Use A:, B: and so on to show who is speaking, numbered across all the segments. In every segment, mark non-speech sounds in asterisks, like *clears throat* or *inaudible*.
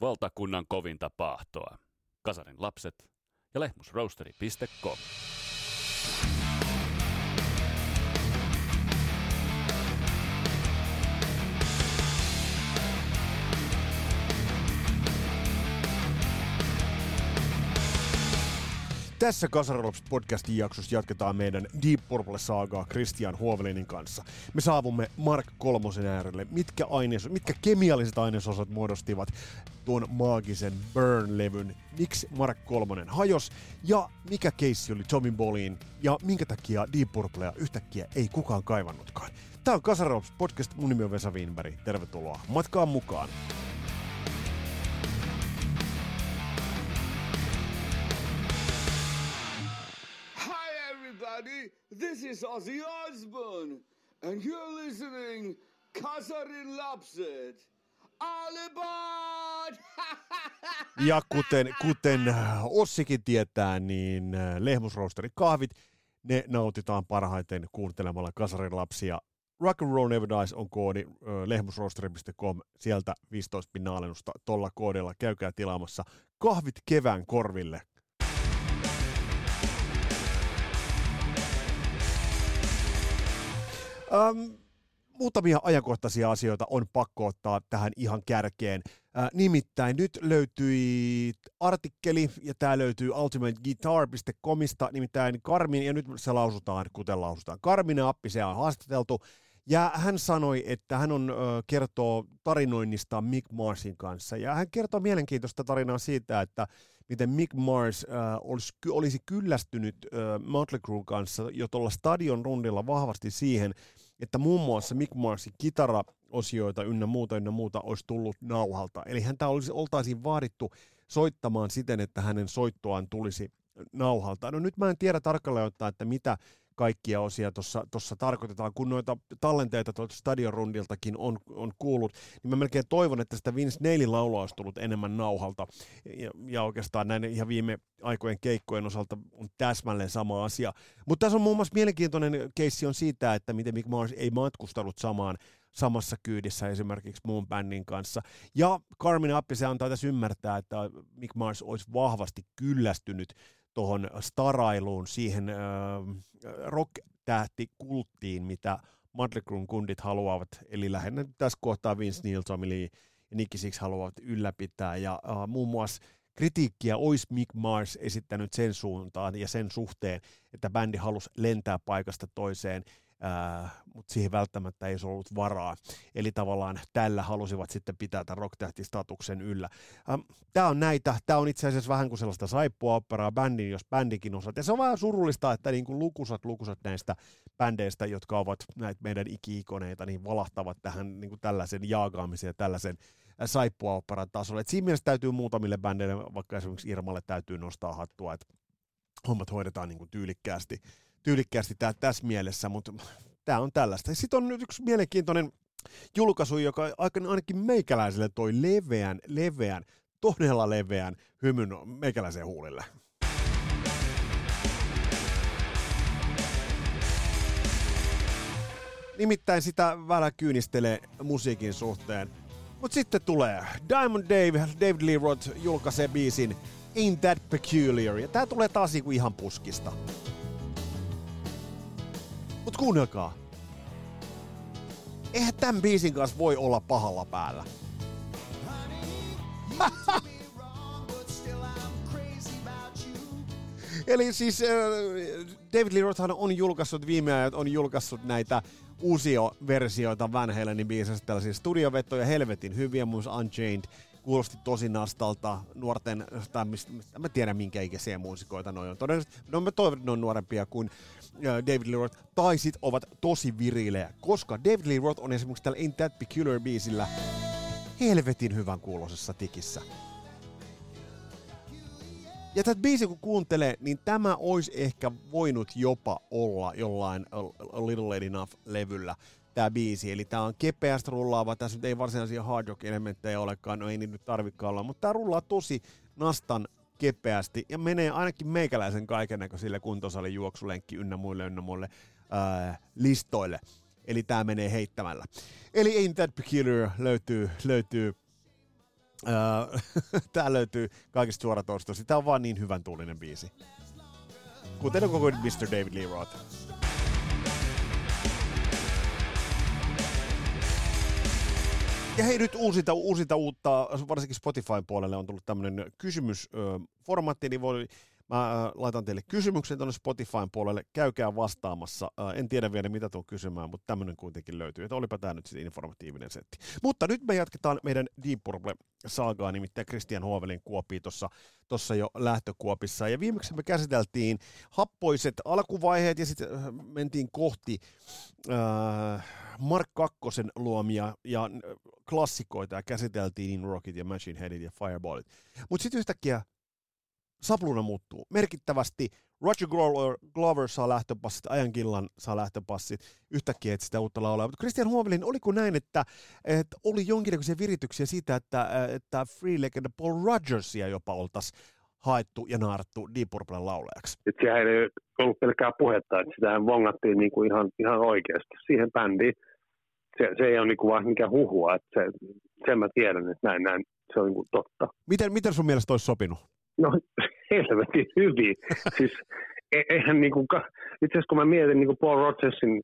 A: valtakunnan kovinta paahtoa. Kasarin lapset ja lehmusroasteri.com.
B: Tässä Kasarolops podcastin jaksossa jatketaan meidän Deep Purple saagaa Christian Huovelinin kanssa. Me saavumme Mark Kolmosen äärelle. Mitkä, aines, mitkä kemialliset ainesosat muodostivat tuon maagisen Burn-levyn? Miksi Mark Kolmonen hajos? Ja mikä keissi oli Tommy Bolin? Ja minkä takia Deep Purplea yhtäkkiä ei kukaan kaivannutkaan? Tämä on Kasarolops podcast. Mun nimi on Vesa Wienberg. Tervetuloa matkaan mukaan.
C: everybody. This is Ozzy Osbourne, and you're listening Kasarin Lapset. Alibad! *laughs*
B: Ja kuten, kuten Ossikin tietää, niin äh, lehmusroosteri kahvit, ne nautitaan parhaiten kuuntelemalla Kasarin lapsia. Rock and Roll Never Dies on koodi äh, lehmusroosteri.com, sieltä 15 pinna alennusta tolla koodilla. Käykää tilaamassa kahvit kevään korville. Um, muutamia ajankohtaisia asioita on pakko ottaa tähän ihan kärkeen. Äh, nimittäin nyt löytyi artikkeli, ja tämä löytyy ultimateguitar.comista, nimittäin Karmin, ja nyt se lausutaan, kuten lausutaan. Appi, se on haastateltu, ja hän sanoi, että hän on, ö, kertoo tarinoinnista Mick Marsin kanssa. Ja hän kertoo mielenkiintoista tarinaa siitä, että miten Mick Mars ö, olisi, olisi kyllästynyt ö, Motley Crue kanssa jo tuolla stadion rundilla vahvasti siihen, että muun muassa Mick Marsin kitaraosioita ynnä muuta ynnä muuta olisi tullut nauhalta. Eli häntä olisi, oltaisiin vaadittu soittamaan siten, että hänen soittoaan tulisi nauhalta. No nyt mä en tiedä tarkalleen ottaa, että mitä kaikkia osia tuossa tarkoitetaan. Kun noita tallenteita tuolta stadion rundiltakin on, on kuullut, niin mä melkein toivon, että sitä Vince Neilin laulua olisi tullut enemmän nauhalta. Ja, ja oikeastaan näin ihan viime aikojen keikkojen osalta on täsmälleen sama asia. Mutta tässä on muun muassa mielenkiintoinen keissi on siitä, että miten Mick Mars ei matkustanut samaan samassa kyydissä esimerkiksi muun bändin kanssa. Ja Carmin Appi se antaa tässä ymmärtää, että Mick Mars olisi vahvasti kyllästynyt tuohon starailuun, siihen äh, rock-tähtikulttiin, mitä Cruen kundit haluavat, eli lähinnä tässä kohtaa Vince Neil, Tommy Lee ja Nicky Six haluavat ylläpitää, ja äh, muun muassa kritiikkiä olisi Mick Mars esittänyt sen suuntaan ja sen suhteen, että bändi halusi lentää paikasta toiseen, mutta siihen välttämättä ei ollut varaa. Eli tavallaan tällä halusivat sitten pitää tämän rocktähtistatuksen yllä. Tämä on näitä, tämä on itse asiassa vähän kuin sellaista saippua operaa bändin, jos bändikin osat. Ja se on vähän surullista, että niin kuin lukusat, lukusat näistä bändeistä, jotka ovat näitä meidän iki-ikoneita, niin valahtavat tähän niin kuin tällaisen jaagaamisen ja tällaisen saippua operan tasolle. Et siinä mielessä täytyy muutamille bändeille, vaikka esimerkiksi Irmalle täytyy nostaa hattua, että hommat hoidetaan niin kuin tyylikkäästi tyylikkäästi tää, tässä mielessä, mutta tämä on tällaista. Sitten on nyt yksi mielenkiintoinen julkaisu, joka ainakin meikäläiselle toi leveän, leveän, todella leveän hymyn meikäläisen huulille. Nimittäin sitä vähän kyynistelee musiikin suhteen. Mutta sitten tulee Diamond Dave, David Lee Roth julkaisee biisin Ain't That Peculiar. Ja tää tulee taas niinku ihan puskista. Mut kuunnelkaa. Eihän tämän biisin kanssa voi olla pahalla päällä. *laughs* Eli siis äh, David Lee Rothhan on julkaissut viime ajan, on julkaissut näitä uusia versioita Van Halenin biisistä, tällaisia studiovetoja helvetin hyviä, muun Unchained, kuulosti tosi nastalta nuorten, tai mistä, mistä mä tiedän minkä ikäisiä muusikoita noin on. Todennäköisesti, no mä toivon, että ne on nuorempia kuin David Lee Roth, tai sit ovat tosi virilejä, koska David Lee Roth on esimerkiksi tällä Ain't That Peculiar biisillä helvetin hyvän kuulosessa tikissä. Ja tätä biisi kun kuuntelee, niin tämä olisi ehkä voinut jopa olla jollain A Little Lady Enough-levyllä tämä biisi. Eli tämä on kepeästi rullaava, tässä nyt ei varsinaisia hard rock-elementtejä olekaan, no ei niin nyt tarvikaan olla, mutta tämä rullaa tosi nastan kepeästi ja menee ainakin meikäläisen kaiken näköisille kuntosalin juoksulenkki ynnä muille ynnä muille ää, listoille. Eli tämä menee heittämällä. Eli Ain't That Peculiar löytyy, löytyy *laughs* Tää löytyy kaikista suoratoistoista. Tämä on vaan niin hyvän tuulinen biisi. Kuten on koko Mr. David Lee Roth. Ja hei nyt uusita, uusita uutta, varsinkin Spotifyn puolelle on tullut tämmöinen kysymysformaatti, niin voi Mä laitan teille kysymyksen tuonne Spotifyn puolelle, käykää vastaamassa. En tiedä vielä, mitä tuon kysymään, mutta tämmöinen kuitenkin löytyy. Että olipa tämä nyt sitten informatiivinen setti. Mutta nyt me jatketaan meidän Deep Purple-saagaa, nimittäin Christian Huovelin kuopi tuossa jo lähtökuopissa. Ja viimeksi me käsiteltiin happoiset alkuvaiheet ja sitten mentiin kohti äh, Mark Kakkosen luomia ja klassikoita ja käsiteltiin In Rocket ja Machine Headit ja Fireballit. Mutta sitten yhtäkkiä sapluuna muuttuu merkittävästi. Roger Glover, Glover saa lähtöpassit, Ajan Killan saa lähtöpassit, yhtäkkiä et sitä uutta laulaa. Mutta Christian Huovelin, oliko näin, että, että oli jonkinlaisia virityksiä siitä, että, että Free Legend Paul Rogersia jopa oltaisiin haettu ja naarattu Deep Purplen laulajaksi?
D: Et sehän ei ollut pelkkää puhetta, että sitähän vongattiin niinku ihan, ihan oikeasti siihen bändiin. Se, se ei ole niinku vaan mikään huhua, että se, sen mä tiedän, että näin, näin se on niinku totta.
B: Miten, miten sun mielestä olisi sopinut?
D: No *laughs* helvetin hyvin. *laughs* siis e- eihän niinku, itse asiassa kun mä mietin niinku Paul Rogersin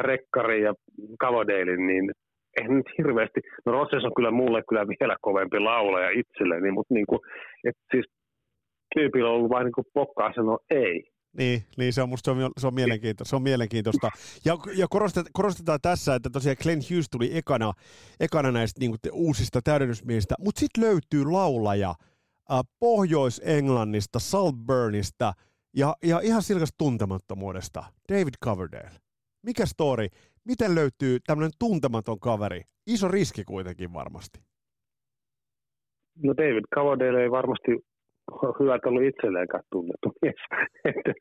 D: rekkari ja Cavadalein, niin eihän nyt hirveästi, no Rogers on kyllä mulle kyllä vielä kovempi laulaja itselleni, mutta niinku, et siis tyypillä on ollut vain niinku pokkaa sanoa ei.
B: Niin, niin se on musta se on, se on, mielenkiintoista, se on mielenkiintoista. Ja, ja korostetaan, korostetaan tässä, että tosiaan Glenn Hughes tuli ekana, ekana näistä niin uusista täydennysmiehistä, mutta sitten löytyy laulaja – äh, Pohjois-Englannista, Saltburnista ja, ja ihan silkasta tuntemattomuudesta, David Coverdale. Mikä story? Miten löytyy tämmöinen tuntematon kaveri? Iso riski kuitenkin varmasti.
D: No David Coverdale ei varmasti ole hyvä ollut itselleenkään tunnettu mies. *laughs*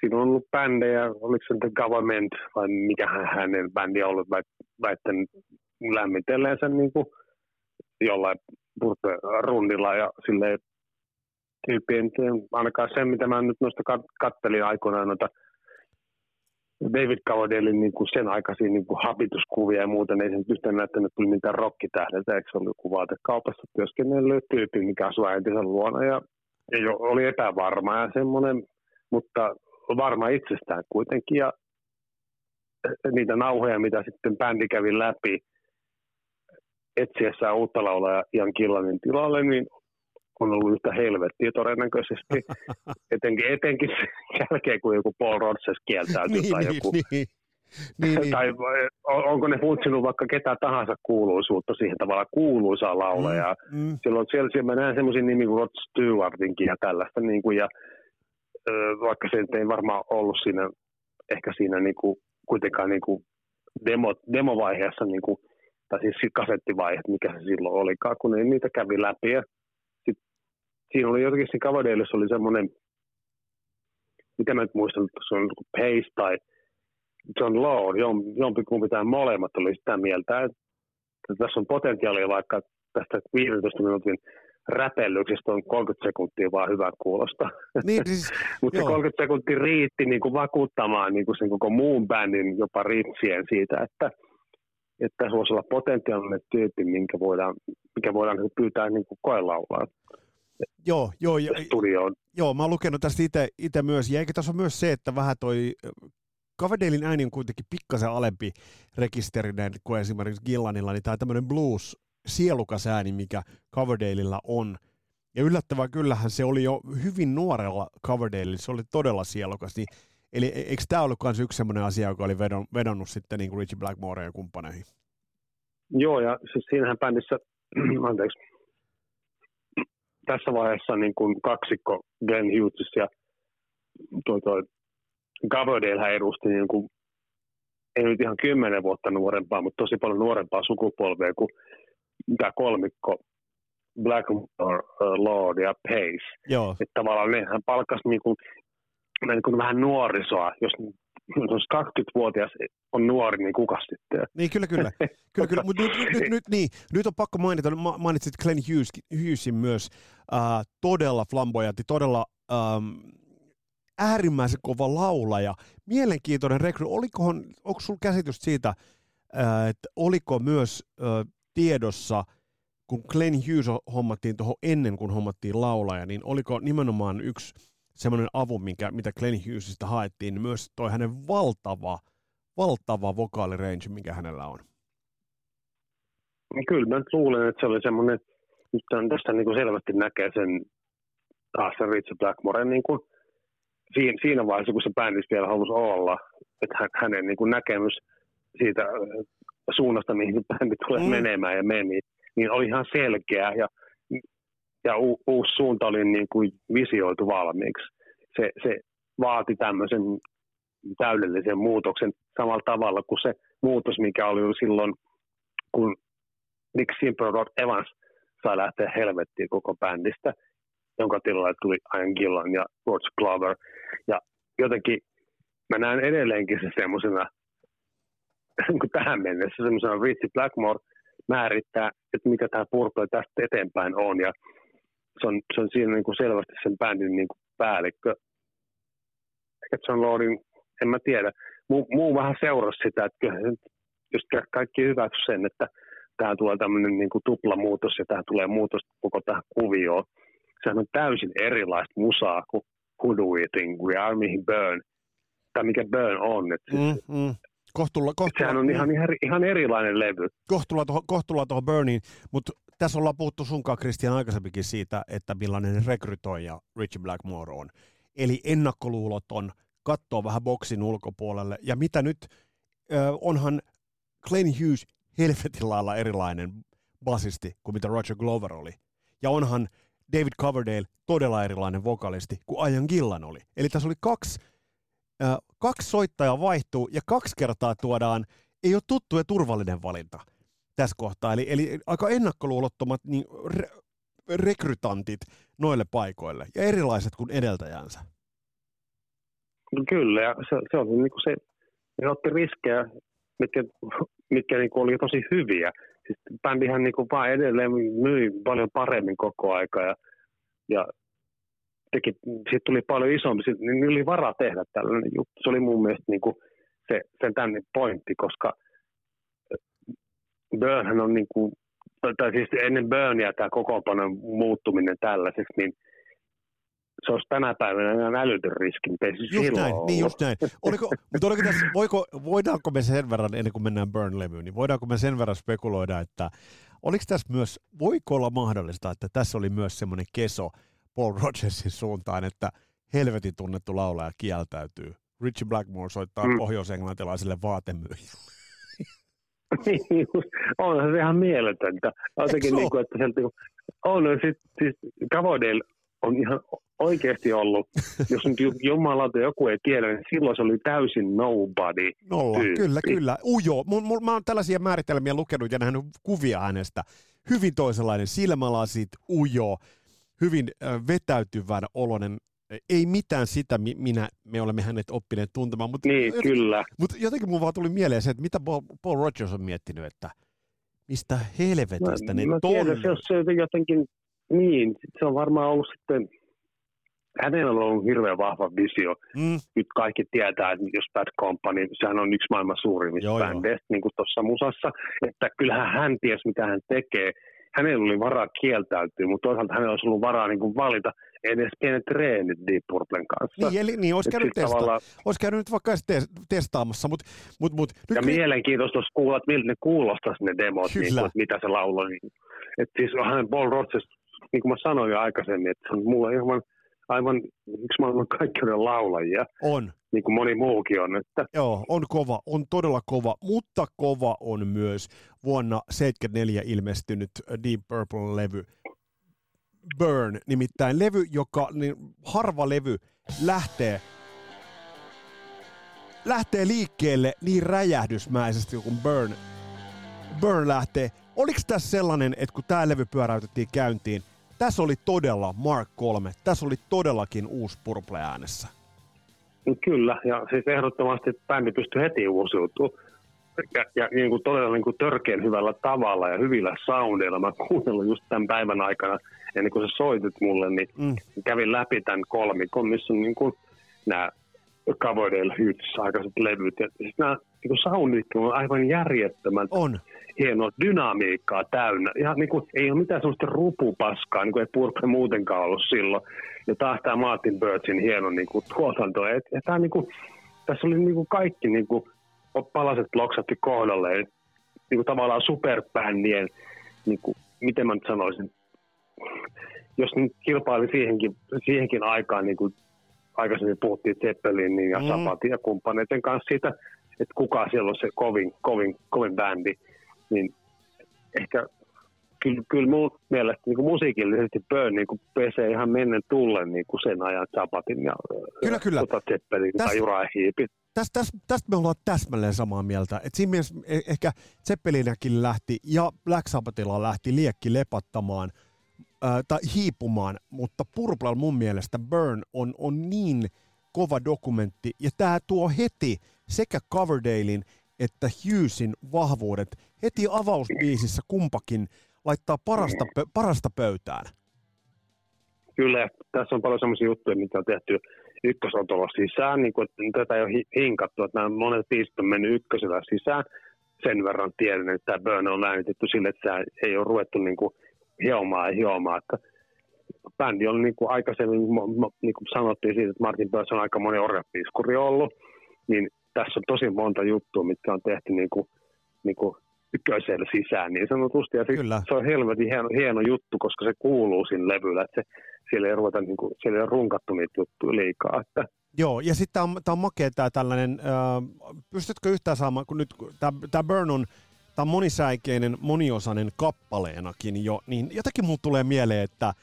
D: Siinä on ollut bändejä, oliko se The Government vai mikä hänen bändi on ollut väittänyt lämmitelleensä niin kuin jollain rundilla ja silleen tyyppien, ainakaan sen, mitä mä nyt noista kattelin aikoinaan noita David Coverdalein niin kuin sen aikaisia niin kuin habituskuvia ja muuta, niin ei se nyt yhtään näyttänyt tuli mitään rokkitähdeltä, eikö se ollut joku vaatekaupassa työskennellyt tyyppi, mikä asui äitinsä luona ja, ja oli epävarma ja semmoinen, mutta varma itsestään kuitenkin ja niitä nauhoja, mitä sitten bändi kävi läpi etsiessään uutta laulaa Ian Killanin tilalle, niin on ollut yhtä helvettiä todennäköisesti, *laughs* etenkin, etenkin sen jälkeen, kun joku Paul Rodgers kieltäytyy
B: niin,
D: tai
B: niin,
D: joku...
B: Niin, niin, niin.
D: tai onko ne funtsinut vaikka ketä tahansa kuuluisuutta siihen tavalla kuuluisaa laulajaa. Mm, mm. Silloin siellä, siellä mä näen semmoisia nimiä kuin Rod Stewartinkin ja tällaista, niin kuin, ja, ö, vaikka se ei varmaan ollut siinä, ehkä siinä niin kuin, kuitenkaan niin kuin demo, demovaiheessa, niin kuin, tai siis kasettivaihe, mikä se silloin olikaan, kun ne niitä kävi läpi. Ja siinä oli jotenkin siinä Cavadellissa oli semmoinen, mitä mä nyt muistan, että se on Pace tai John Law, jompikumpi tai molemmat oli sitä mieltä, että tässä on potentiaalia vaikka tästä 15 minuutin räpellyksestä on 30 sekuntia vaan hyvä kuulosta.
B: Niin, siis, *laughs*
D: Mutta se 30 sekuntia riitti niin kuin vakuuttamaan niin kuin sen koko muun bändin jopa ritsien siitä, että, että tässä voisi olla potentiaalinen tyyppi, minkä voidaan, mikä voidaan niinku pyytää niin kuin koelaulaa.
B: Joo, joo, jo,
D: studioon.
B: joo, mä oon lukenut tästä itse myös, ja eikä tässä ole myös se, että vähän toi Coverdalein ääni on kuitenkin pikkasen alempi rekisterinen kuin esimerkiksi Gillanilla, niin tämä tämmöinen blues sielukas ääni, mikä Coverdaleilla on. Ja yllättävää kyllähän se oli jo hyvin nuorella Coverdaleilla, se oli todella sielukas. Niin, eli e-, eikö tämä ollut myös yksi sellainen asia, joka oli vedon, vedonnut sitten niin kuin Richie Blackmore ja kumppaneihin?
D: Joo, ja siis siinähän bändissä, *clears throat* anteeksi, tässä vaiheessa niin kuin kaksikko Glenn Hughes ja toi, toi Coverdale edusti niin kuin, ei nyt ihan kymmenen vuotta nuorempaa, mutta tosi paljon nuorempaa sukupolvea kuin tämä kolmikko Blackmore, uh, Lord ja Pace.
B: Joo.
D: Että tavallaan nehän palkkasi niin kuin, niin kuin vähän nuorisoa, jos jos 20-vuotias on nuori, niin kuka sitten?
B: Niin, kyllä, kyllä. *laughs* kyllä, kyllä. Mutta nyt, nyt, nyt, niin, nyt on pakko mainita, mainitsit Glenn Hughes, Hughesin myös äh, todella flamboyantti, todella ähm, äärimmäisen kova laulaja. Mielenkiintoinen rekry. Olikohan, onko sinulla käsitys siitä, äh, että oliko myös äh, tiedossa, kun Glenn Hughes hommattiin tuohon ennen kuin hommattiin laulaja, niin oliko nimenomaan yksi semmoinen avu, minkä, mitä Glenn Hughesista haettiin, niin myös toi hänen valtava, valtava vokaalirange, mikä hänellä on?
D: Niin kyllä mä luulen, että se oli semmoinen, nyt tästä niin kuin selvästi näkee sen taas sen Richard Blackmore niin kuin siinä, siinä vaiheessa, kun se bändissä vielä halusi olla, että hänen niin kuin näkemys siitä äh, suunnasta, mihin bändi tulee mm. menemään ja meni, niin oli ihan selkeä ja, ja u, uusi suunta oli niin kuin visioitu valmiiksi. Se, se vaati tämmöisen täydellisen muutoksen samalla tavalla kuin se muutos, mikä oli silloin, kun Nick Simple Rod Evans sai lähteä helvettiin koko bändistä, jonka tilalle tuli Ian Gillan ja Roger Glover. Ja jotenkin mä näen edelleenkin se semmoisena, *laughs* niin tähän mennessä semmoisena Richie Blackmore määrittää, että mikä tämä Purple tästä eteenpäin on. Ja se on, se on siinä niin kuin selvästi sen bändin niin kuin päällikkö. Että se on Lordin, en mä tiedä. Muu, muu vähän seurasi sitä, että kyllä just kaikki hyväksy sen, että tähän tulee tämmöinen niin kuin tuplamuutos ja tähän tulee muutos koko tähän kuvioon. Sehän on täysin erilaista musaa kuin Who Do We Think We Are, mihin Burn, tai mikä Burn on. Että
B: mm, mm. Kohtulla, kohtulla,
D: sehän on ihan, ihan, ihan erilainen levy.
B: Kohtulla tuohon, kohtulla tuohon Burniin, mutta tässä ollaan puhuttu sunkaan Christian aikaisemminkin siitä, että millainen rekrytoija Richie Blackmore on. Eli ennakkoluuloton, katsoo vähän boksin ulkopuolelle. Ja mitä nyt, äh, onhan Glenn Hughes helvetin lailla erilainen basisti kuin mitä Roger Glover oli. Ja onhan David Coverdale todella erilainen vokalisti kuin Ian Gillan oli. Eli tässä oli kaksi, äh, kaksi soittajaa vaihtuu ja kaksi kertaa tuodaan, ei ole tuttu ja turvallinen valinta tässä kohtaa. Eli, eli aika ennakkoluulottomat niin re, rekrytantit noille paikoille ja erilaiset kuin edeltäjänsä.
D: No kyllä, ja se, se oli niin kuin se, ne otti riskejä, mitkä, mitkä niin kuin oli tosi hyviä siis bändihän niin vaan edelleen myi paljon paremmin koko aika ja, ja teki, siitä tuli paljon isompi, niin oli varaa tehdä tällainen juttu. Se oli mun mielestä niin kuin se, sen tänne pointti, koska Burnhän on niin kuin, tai siis ennen Burnia tämä kokoonpanon muuttuminen tällaiseksi, niin – se olisi tänä päivänä ihan älytön riski, mutta ei se
B: just
D: silloin
B: näin,
D: ollut.
B: niin just näin. Oliko, mutta oliko tässä, voiko, voidaanko me sen verran, ennen kuin mennään Burn-levyyn, niin voidaanko me sen verran spekuloida, että oliko tässä myös, voiko olla mahdollista, että tässä oli myös semmoinen keso Paul Rogersin suuntaan, että helvetin tunnettu laulaja kieltäytyy. Richie Blackmore soittaa mm. pohjois-englantilaiselle vaatemyyjälle.
D: Niin onhan se ihan mieletöntä. Jotenkin niin kuin, että sieltä, on, siis, siis Cavodale on ihan oikeasti ollut, *laughs* jos nyt jumalauta joku ei tiedä, niin silloin se oli täysin nobody.
B: Nolla, tyyppi. kyllä, kyllä. Ujo. M- m- mä oon tällaisia määritelmiä lukenut ja nähnyt kuvia hänestä. Hyvin toisenlainen silmälasit, ujo, hyvin vetäytyvän oloinen. Ei mitään sitä, minä, me olemme hänet oppineet tuntemaan. Mutta
D: niin,
B: jotenkin,
D: kyllä.
B: Mutta jotenkin mun vaan tuli mieleen se, että mitä Paul, Paul Rogers on miettinyt, että mistä helvetistä
D: no,
B: ne
D: mä tiedän, se, se jotenkin niin, se on varmaan ollut sitten, hänellä on ollut hirveän vahva visio. Mm. Nyt kaikki tietää, että jos Bad Company, sehän on yksi maailman suurimmista bändeistä, niin kuin tuossa musassa, että kyllähän hän tiesi, mitä hän tekee. Hänellä oli varaa kieltäytyä, mutta toisaalta hänellä olisi ollut varaa niin kuin valita edes pienet treenit Deep Purplen kanssa.
B: Niin, eli niin, olisi käynyt, testa- tavalla... olisi käynyt nyt vaikka te- testaamassa, mutta... Mut, mut,
D: nyt ja mielenkiintoista olisi kuulla, että miltä ne kuulostaisi ne demot, niin kuin, että mitä se lauloi. Niin. Että siis hän Paul Rodgers niin kuin mä sanoin jo aikaisemmin, että se on mulla aivan, aivan yksi maailman kaikkeuden laulajia.
B: On.
D: Niin kuin moni muukin on. Että...
B: Joo, on kova, on todella kova, mutta kova on myös vuonna 1974 ilmestynyt Deep Purple-levy Burn, nimittäin levy, joka, niin harva levy lähtee lähtee liikkeelle niin räjähdysmäisesti kuin Burn, Burn lähtee. Oliko tässä sellainen, että kun tämä levy pyöräytettiin käyntiin, tässä oli todella Mark 3, tässä oli todellakin uusi Purple äänessä.
D: No kyllä, ja siis ehdottomasti bändi pystyi heti uusiutumaan. Ja, ja niin kuin todella niin kuin törkeän hyvällä tavalla ja hyvillä soundeilla. Mä kuunnellut just tämän päivän aikana, ennen kuin sä soitit mulle, niin mm. kävin läpi tämän kolmikon, missä on niin kuin nämä Coverdale Hits aikaiset levyt. Ja siis nämä niin soundit on aivan järjettömän
B: On.
D: hienoa dynamiikkaa täynnä. Ihan niin kuin, ei ole mitään sellaista rupupaskaa, niin kuin ei Purple muutenkaan ollut silloin. Ja taas tämä Martin Birdsin hieno niin kuin, tuotanto. Et, ja tämä, niin kuin, tässä oli niin kuin kaikki niin kuin, palaset loksatti kohdalle. Et, niin kuin, tavallaan superbändien, niin kuin, miten mä nyt sanoisin, jos nyt kilpaili siihenkin, siihenkin aikaan, niin kuin aikaisemmin puhuttiin Zeppelinin ja
B: Mm.
D: Sabatin ja kumppaneiden kanssa siitä, että kuka siellä on se kovin, kovin, kovin bändi, niin ehkä kyllä, kyllä mun mielestä niin musiikillisesti Burn niin kuin pesee ihan mennen tullen niin kuin sen ajan Zapatin ja
B: Kyllä, kyllä.
D: Tota Zeppelin tai Uriah Heepin.
B: Tästä, tästä, tästä me ollaan täsmälleen samaa mieltä. Et siinä mielessä eh- ehkä Zeppelinäkin lähti ja Black Sabbathilla lähti liekki lepattamaan ää, tai hiipumaan, mutta Purple mun mielestä Burn on, on niin kova dokumentti ja tämä tuo heti sekä Coverdalein että Hughesin vahvuudet heti avausbiisissä kumpakin laittaa parasta, parasta pöytään.
D: Kyllä, tässä on paljon sellaisia juttuja, mitä on tehty ykkösotolla sisään, niin kuin, että tätä ei ole hi- hinkattu, että nämä monet biisit on mennyt ykkösellä sisään. Sen verran tiedän, että tämä Burn on äänitetty sille, että ei ole ruvettu niin kuin hiomaan ja hiomaan. Että bändi on niin kuin aikaisemmin, niin kuin sanottiin siitä, että Martin Burns on aika moni orjapiiskuri ollut, niin tässä on tosi monta juttua, mitkä on tehty niin kuin, niin kuin ykkösellä sisään niin sanotusti. Ja
B: Kyllä.
D: se on helvetin hieno, hieno juttu, koska se kuuluu siinä levyllä, että se, siellä ei ruveta, niin kuin, siellä ei ole runkattu niitä juttuja liikaa. Että
B: Joo, ja sitten tämä on, tää on makea tämä tällainen, äh, pystytkö yhtään saamaan, kun nyt tämä Burn on, tää on monisäikeinen, moniosainen kappaleenakin jo, niin jotenkin mulle tulee mieleen, että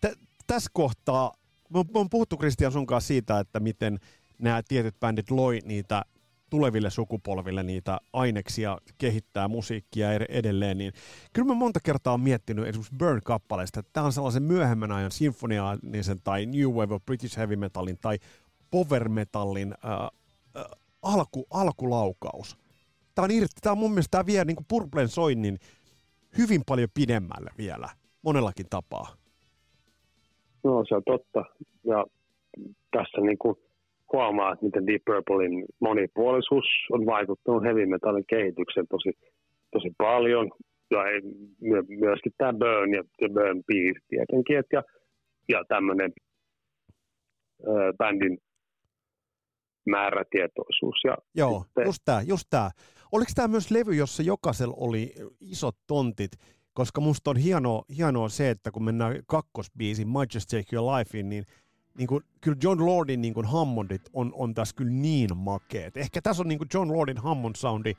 B: t- tässä kohtaa, me on, me on puhuttu Kristian sun kanssa siitä, että miten nämä tietyt bändit loi niitä tuleville sukupolville niitä aineksia kehittää musiikkia ed- edelleen, niin kyllä mä monta kertaa on miettinyt esimerkiksi Burn-kappaleesta, että tämä on sellaisen myöhemmän ajan sinfoniaalisen tai New Wave of British Heavy Metalin tai Power Metalin äh, äh, alku, alkulaukaus. Tämä on, irti, tämä on mun mielestä tämä vie niin kuin Purplen soinnin hyvin paljon pidemmälle vielä, monellakin tapaa.
D: no, se on totta. Ja tässä niin kuin huomaa, että miten Deep Purplein monipuolisuus on vaikuttanut heavy metallin kehitykseen tosi, tosi paljon. Ja myöskin tämä Burn ja, ja Burn Beat tietenkin. Et ja, ja tämmöinen bändin määrätietoisuus. Ja
B: Joo,
D: sitten-
B: just tämä, just tämä. Oliko tämä myös levy, jossa jokaisella oli isot tontit? Koska musta on hienoa, hienoa se, että kun mennään kakkosbiisin My Just Take Your Lifein, niin, niin kuin, kyllä John Lordin niin kuin Hammondit on, on tässä kyllä niin makeet. Ehkä tässä on niin kuin John Lordin Hammond soundi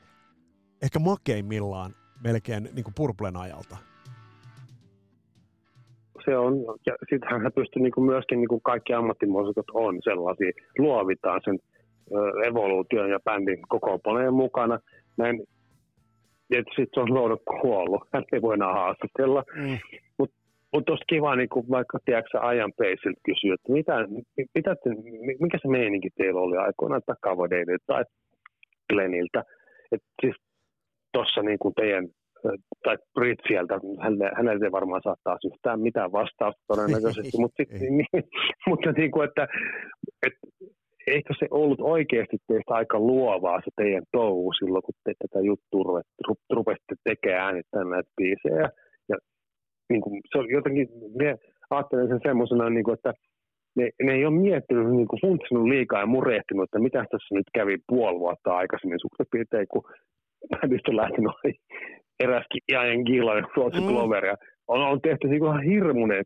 B: ehkä makeimmillaan melkein niin kuin Purplen ajalta.
D: se on, ja sittenhän hän pystyy niin kuin myöskin, niin kuin kaikki ammattimuusikot on sellaisia, luovitaan sen evoluution ja bändin kokoonpanojen mukana. Näin, tietysti se on luonut kuollut, *laughs* hän ei voi enää haastatella.
B: Mm.
D: Mutta olisi kiva niin kuin vaikka tiedätkö, ajan peisiltä kysyä, että mitä, mitä te, mikä se meininki teillä oli aikoinaan Takavadeilta tai Gleniltä. Et siis tuossa niin kuin teidän tai Britsieltä, hänelle, hänelle ei varmaan saa taas yhtään mitään vastausta todennäköisesti, *laughs* mutta, sit, niin, *laughs* mutta niin kuin, että, että eikö se ollut oikeasti teistä aika luovaa se teidän touhu silloin, kun te tätä juttua ruvet- ru- rupesitte tekemään äänittämään näitä biisejä. Ja niin kuin, se on jotenkin, me ajattelen sen semmoisena, niin kuin, että ne, ne ei ole miettinyt, niin kuin funtsinut liikaa ja murehtinut, että mitä tässä nyt kävi puoli vuotta aikaisemmin suurin piirtein, kun bändistä on lähtenyt eräskin Ian Gillan ja Flotsy
B: Mm.
D: On, on tehty niin kuin ihan hirmuinen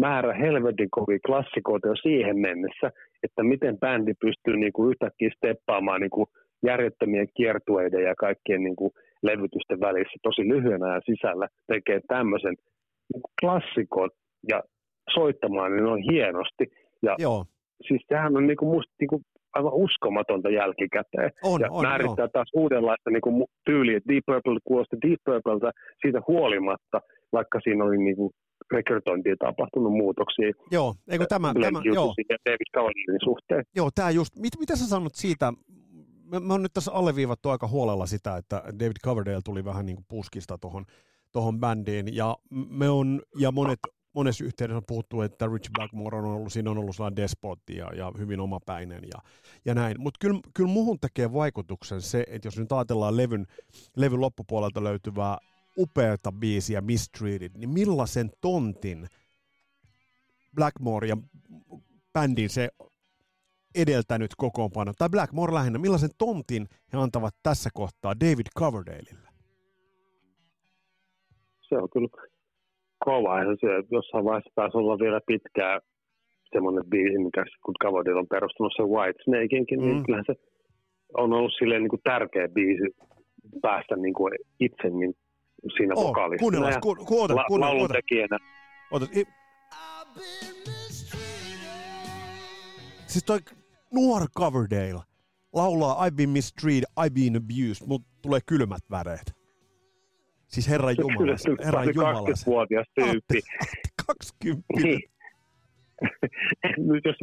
D: määrä helvetin kovia klassikoita jo siihen mennessä, että miten bändi pystyy niin kuin yhtäkkiä steppaamaan niin kuin järjettömien kiertueiden ja kaikkien niin kuin levytysten välissä tosi lyhyen ajan sisällä tekee tämmöisen niin kuin klassikon ja soittamaan niin on hienosti. Ja
B: Joo,
D: siis sehän on niin kuin musta niin kuin aivan uskomatonta jälkikäteen.
B: on,
D: ja
B: on,
D: määrittää taas uudenlaista niin kuin tyyliä, että Deep Purple kuulosti Deep Purpleltä siitä huolimatta, vaikka siinä oli niin kuin rekrytointiin tapahtunut muutoksia
B: joo. Eikö tämä, tämä joo.
D: David Cavalierin suhteen.
B: Joo, tämä just, mit, mitä sä sanot siitä, me, me on nyt tässä alleviivattu aika huolella sitä, että David Coverdale tuli vähän niin kuin puskista tuohon tohon bändiin, ja me on, ja monet monessa yhteydessä on puhuttu, että Rich Blackmore on ollut, siinä on ollut sellainen despotti ja, ja hyvin omapäinen ja, ja näin. Mutta kyllä, kyllä muhun tekee vaikutuksen se, että jos nyt ajatellaan levyn, levyn loppupuolelta löytyvää upeata biisiä Mistreated, niin millaisen tontin Blackmore ja bändin se edeltänyt kokoonpano, tai Blackmore lähinnä, millaisen tontin he antavat tässä kohtaa David Coverdaleille?
D: Se on kyllä kova. Ja se jossain vaiheessa taisi olla vielä pitkää semmoinen biisi, mikä kun Coverdale on perustunut se White Snakeinkin, niin mm. niin kyllähän se on ollut silleen niin kuin tärkeä biisi päästä niin kuin itse niin siinä oh, vokaalissa.
B: Kuunnellaan, ku, ku, ota,
D: la, lauluntekijänä.
B: Ota, i... Siis toi nuor Coverdale laulaa I've been mistreated, I've been abused, mutta tulee kylmät väreet. Siis Herran Jumala. Herran Jumala.
D: 20-vuotias tyyppi.
B: 20.
D: Niin. *laughs* nyt jos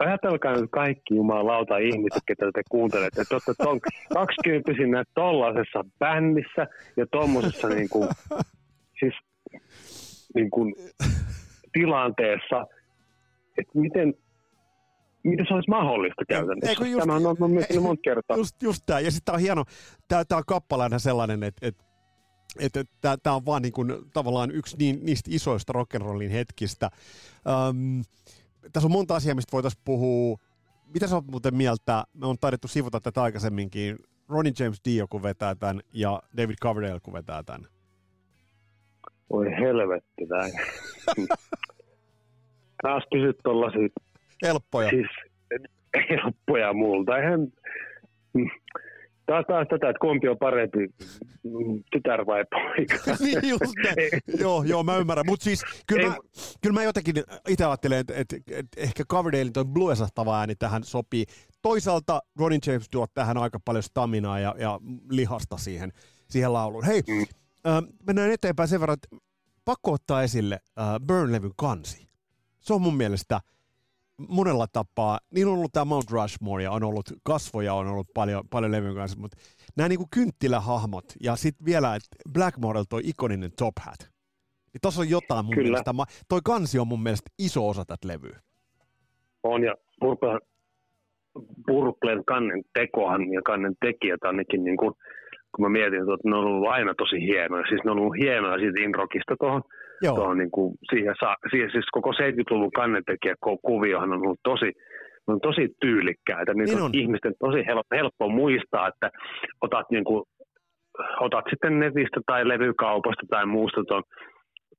D: ajatelkaa nyt kaikki jumalauta ihmiset, ketä te kuuntelette, että olette ton 20 tollasessa bändissä ja tuommoisessa niin kuin, siis, niin kuin, tilanteessa, että miten, miten se olisi mahdollista käytännössä. Just, Tämä on, on miettinyt monta kertaa.
B: Just, just tämä. Ja sitten tämä on hieno, tämä, tämä on kappaleena sellainen, että, että että tämä on vaan niin kuin, tavallaan yksi niin, niistä isoista rock'n'rollin hetkistä. Um, tässä on monta asiaa, mistä voitaisiin puhua. Mitä sä oot muuten mieltä? Me on taidettu sivuta tätä aikaisemminkin. Ronnie James Dio, kun vetää tämän, ja David Coverdale, kun vetää tämän.
D: Oi helvetti näin. *laughs* Taas kysyt tollasia...
B: Helppoja.
D: Siis, helppoja multa. Eihän, taas, taas tätä, että kumpi on parempi, tytär vai poika. *laughs*
B: niin just joo, joo, mä ymmärrän. Mutta siis kyllä mä, kyllä mä jotenkin itse ajattelen, että, että, että ehkä Coverdale toi bluesahtava ääni tähän sopii. Toisaalta Ronnie James tuo tähän aika paljon staminaa ja, ja lihasta siihen, siihen lauluun. Hei, mm. äh, mennään eteenpäin sen verran, että pakko ottaa esille äh, Burn-levyn kansi. Se on mun mielestä – monella tapaa, niin on ollut tämä Mount Rushmore ja on ollut kasvoja, on ollut paljon, paljon levyn kanssa, mutta nämä niin kuin kynttilähahmot ja sitten vielä, että Blackmorella toi ikoninen Top Hat. Niin tuossa on jotain mun Kyllä. mielestä. Toi kansi on mun mielestä iso osa tätä levyä.
D: On ja Purplen kannen tekohan ja kannen tekijät ainakin niin kuin, kun mä mietin, että ne on ollut aina tosi hienoja. Siis ne on ollut hienoja siitä Inrokista tuohon Joo. Tuohon, niin kuin, siihen, siihen, siis koko 70-luvun kannentekijä kuviohan on ollut tosi, on tosi tyylikkäitä. Niin, niin on. ihmisten tosi helppo, helppo muistaa, että otat, niin kuin, otat sitten netistä tai levykaupasta tai muusta tuon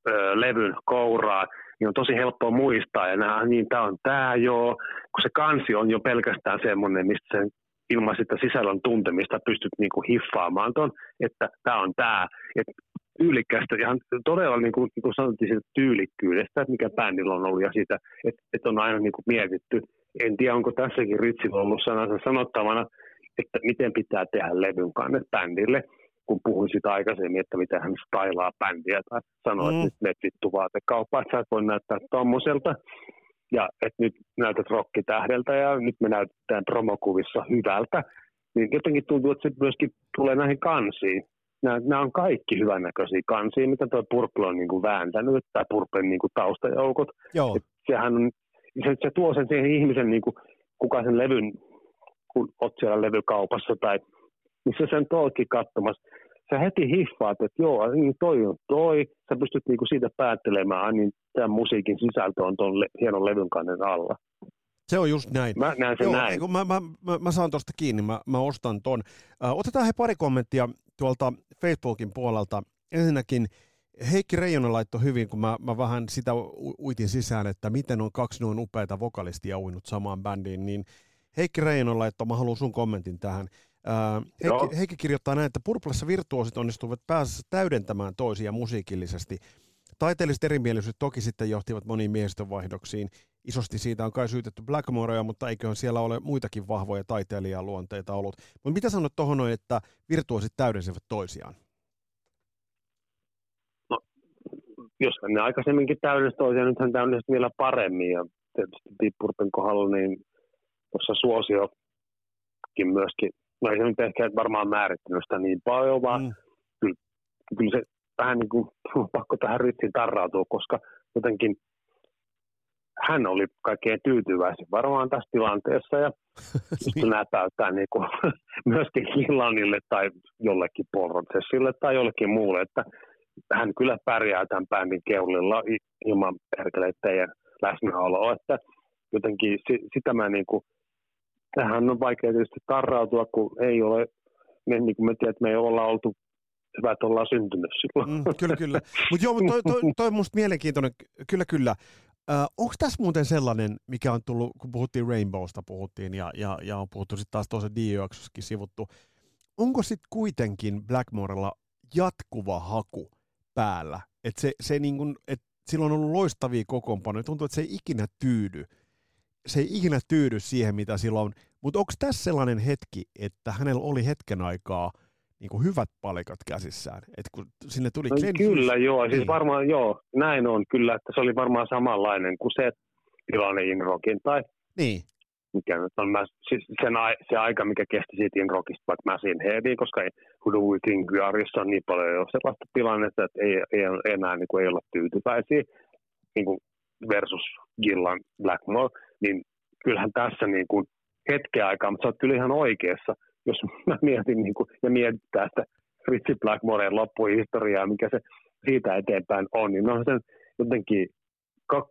D: ö, levyn kouraa, niin on tosi helppo muistaa. Ja nämä, niin tämä on tämä joo, kun se kansi on jo pelkästään semmoinen, mistä sen ilman sitä sisällön tuntemista pystyt niinku hiffaamaan ton, että tämä on tämä. Tyylikkästä, ihan todella niin kuin, niin kuin sanottiin siitä tyylikkyydestä, että mikä bändillä on ollut ja siitä, että, että on aina niin kuin mietitty. En tiedä, onko tässäkin Ritsillä ollut sanansa sanottavana, että miten pitää tehdä levyn kannet bändille, kun puhuin sitä aikaisemmin, että miten hän stailaa bändiä tai sanoo, mm. että nyt menet vittu vaatekauppaan, että sä et voi näyttää tommoselta. Ja että nyt näytät rokkitähdeltä ja nyt me näytetään promokuvissa hyvältä. Niin jotenkin tuntuu, että se myöskin tulee näihin kansiin nämä, nämä on kaikki hyvännäköisiä kansia, mitä tuo Purple on niin kuin vääntänyt, tai Purplen niin kuin taustajoukot.
B: Joo. Et
D: sehän on, se, se tuo sen siihen ihmisen, niin kuin, kuka sen levyn, kun olet siellä levykaupassa tai missä sen toikin katsomassa, sä heti hiffaat, että joo, niin toi on toi, sä pystyt niinku siitä päättelemään, niin tämän musiikin sisältö on tuon le- hienon levyn kannen alla.
B: Se on just näin.
D: Mä näen sen Joo, näin.
B: Mä, mä, mä, mä saan tuosta kiinni, mä, mä ostan ton. Äh, otetaan he pari kommenttia tuolta Facebookin puolelta. Ensinnäkin Heikki Reijonen laittoi hyvin, kun mä, mä vähän sitä uitin sisään, että miten on kaksi noin upeita vokalistia uinut samaan bändiin, niin Heikki Reijonen laittoi, mä haluan sun kommentin tähän. Äh, Heikki, Heikki kirjoittaa näin, että Purplassa virtuosit onnistuvat pääsessä täydentämään toisia musiikillisesti. Taiteelliset erimielisyydet toki sitten johtivat moniin miehistönvaihdoksiin. Isosti siitä on kai syytetty Blackmorea, mutta eiköhän siellä ole muitakin vahvoja taiteilijaluonteita ollut. Mutta mitä sanot tuohon että virtuosit täydensivät toisiaan?
D: No, jos ne aikaisemminkin täydensivät toisiaan, nythän täydensivät vielä paremmin. Ja tietysti Deep Purpen kohdalla, niin tuossa suosiokin myöskin, no ei se nyt ehkä varmaan määrittänyt sitä niin paljon, vaan mm. kyllä, kyllä se vähän niin kuin *laughs* pakko tähän rittiin tarrautua, koska jotenkin hän oli kaikkein tyytyväisin varmaan tässä tilanteessa ja *laughs* niin. näpäyttää niin kuin, *laughs* myöskin Hillanille tai jollekin Paul tai jollekin muulle, että hän kyllä pärjää tämän bändin keulilla ilman perkele teidän läsnäoloa, että jotenkin sitä mä niin kuin, tähän on vaikea tietysti tarrautua, kun ei ole, me, niin kuin me tiedät, me ei olla oltu hyvä, että ollaan syntynyt silloin. Mm,
B: kyllä, kyllä. Mutta joo, toi, toi, toi on musta mielenkiintoinen, kyllä, kyllä. Äh, onko tässä muuten sellainen, mikä on tullut, kun puhuttiin Rainbowsta puhuttiin ja, ja, ja on puhuttu sitten taas tuossa dio sivuttu, onko sitten kuitenkin Blackmorella jatkuva haku päällä? Että se, se niin kun, et sillä on ollut loistavia kokoonpanoja, tuntuu, että se ei ikinä tyydy. Se ei ikinä tyydy siihen, mitä silloin Mutta onko tässä sellainen hetki, että hänellä oli hetken aikaa – niin kuin hyvät palikat käsissään. Et kun sinne tuli
D: no, Kyllä, joo. Siis niin. varmaan, joo, näin on kyllä, että se oli varmaan samanlainen kuin se tilanne Inrokin tai
B: niin.
D: mikä nyt on mä, siis sen, se aika, mikä kesti siitä Inrockista vaikka Mäsin Headiin, koska ei Huduwitin Gyarissa on niin paljon jo sellaista tilannetta, että ei, ei enää niin kuin, ei olla tyytyväisiä niin kuin versus Gillan Blackmore, niin kyllähän tässä niin kuin hetken aikaa, mutta sä oot kyllä ihan oikeassa, jos mä mietin niin kuin, ja mietitään sitä Fritzi Blackmoren loppuhistoriaa, mikä se siitä eteenpäin on, niin no sen jotenkin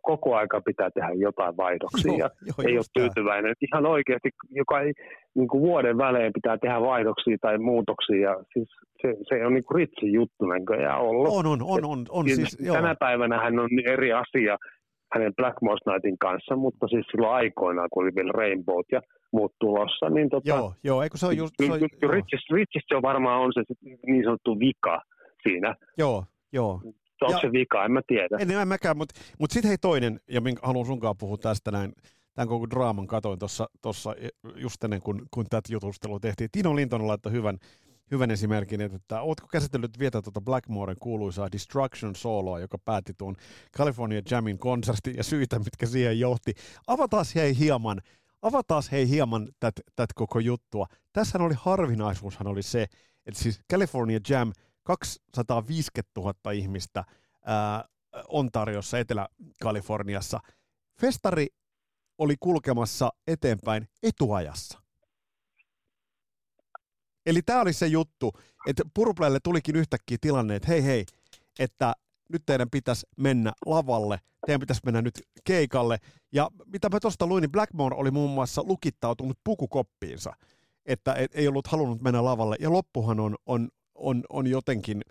D: koko aika pitää tehdä jotain vaihdoksia. *laughs* Joo, joo, ei ole tyytyväinen. Tämä. Ihan oikeasti joka ei, niin kuin vuoden välein pitää tehdä vaihdoksia tai muutoksia. Ja siis se, se on niin kuin ritsi juttu näköjään ollut.
B: On, on, on. on, on
D: siis,
B: siis,
D: tänä joo. päivänä hän on eri asia hänen Blackmore Nightin kanssa, mutta siis silloin aikoinaan, kun oli vielä Rainbow ja muut tulossa. Niin tota,
B: joo, joo, eikö se on just... Se on,
D: Richest, Richest se varmaan on se niin sanottu vika siinä.
B: Joo, joo.
D: Onko ja, se vika, en mä tiedä.
B: En, en mäkään, mutta mut sitten hei toinen, ja minkä haluan sunkaan puhua tästä näin, tämän koko draaman katoin tuossa just ennen kuin, kun tätä jutustelua tehtiin. Tino Linton laittoi hyvän, hyvän esimerkin, että, että ootko käsitellyt vietä tuota Blackmoren kuuluisaa Destruction Soloa, joka päätti tuon California Jamin konsertin ja syitä, mitkä siihen johti. Avataan hei hieman avataan hei hieman tätä koko juttua. Tässä oli harvinaisuushan oli se, että siis California Jam 250 000 ihmistä ää, Ontariossa, Etelä-Kaliforniassa. Festari oli kulkemassa eteenpäin etuajassa. Eli tämä oli se juttu, että Purpleille tulikin yhtäkkiä tilanne, että hei hei, että nyt teidän pitäisi mennä lavalle, teidän pitäisi mennä nyt keikalle. Ja mitä mä tuosta luin, niin Blackmore oli muun muassa lukittautunut pukukoppiinsa, että et, ei ollut halunnut mennä lavalle. Ja loppuhan on, on, on, on jotenkin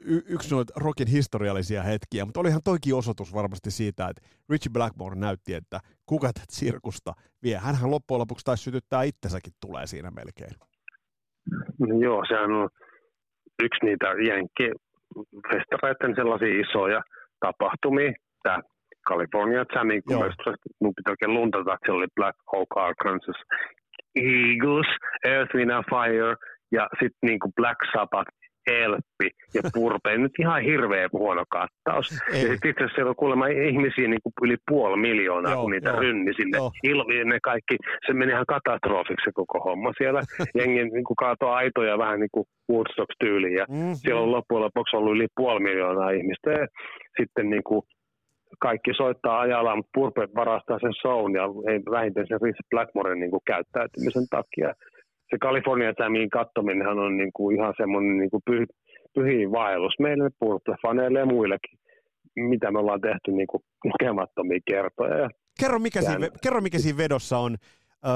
B: y- yksi noita rockin historiallisia hetkiä, mutta olihan toikin osoitus varmasti siitä, että Richie Blackmore näytti, että kuka tätä sirkusta vie. Hänhän loppujen lopuksi taisi sytyttää itsensäkin tulee siinä melkein.
D: No joo, sehän on yksi niitä jenkkejä festareiden sellaisia isoja tapahtumia. Tämä California Jamming, kun mun pitää oikein luntata, että siellä oli Black Hawk Arkansas Eagles, Earth, Wind Fire ja sitten niin Black Sabbath Elppi ja Purpe. Nyt ihan hirveä huono kattaus. Ei. Ja sitten itse asiassa siellä on kuulemma ihmisiä niin kuin yli puoli miljoonaa, joo, kun niitä joo, rynni sinne. Ilmi, ne kaikki, se meni ihan katastrofiksi se koko homma siellä. *laughs* Jengi niin kuin kaatoi aitoja vähän niin kuin Woodstock-tyyliin. Ja mm-hmm. siellä on loppujen lopuksi ollut yli puoli miljoonaa ihmistä. Ja sitten niin kuin kaikki soittaa ajallaan, mutta Purpe varastaa sen shown ja ei vähintään sen Rhys Blackmoren niin kuin käyttäytymisen takia se California Jamin kattominenhan on niin kuin ihan semmoinen niin kuin pyh, pyhin vaellus meille faneille ja muillekin, mitä me ollaan tehty niin kuin lukemattomia kertoja.
B: Kerro mikä, siinä, kerro, mikä siinä vedossa on.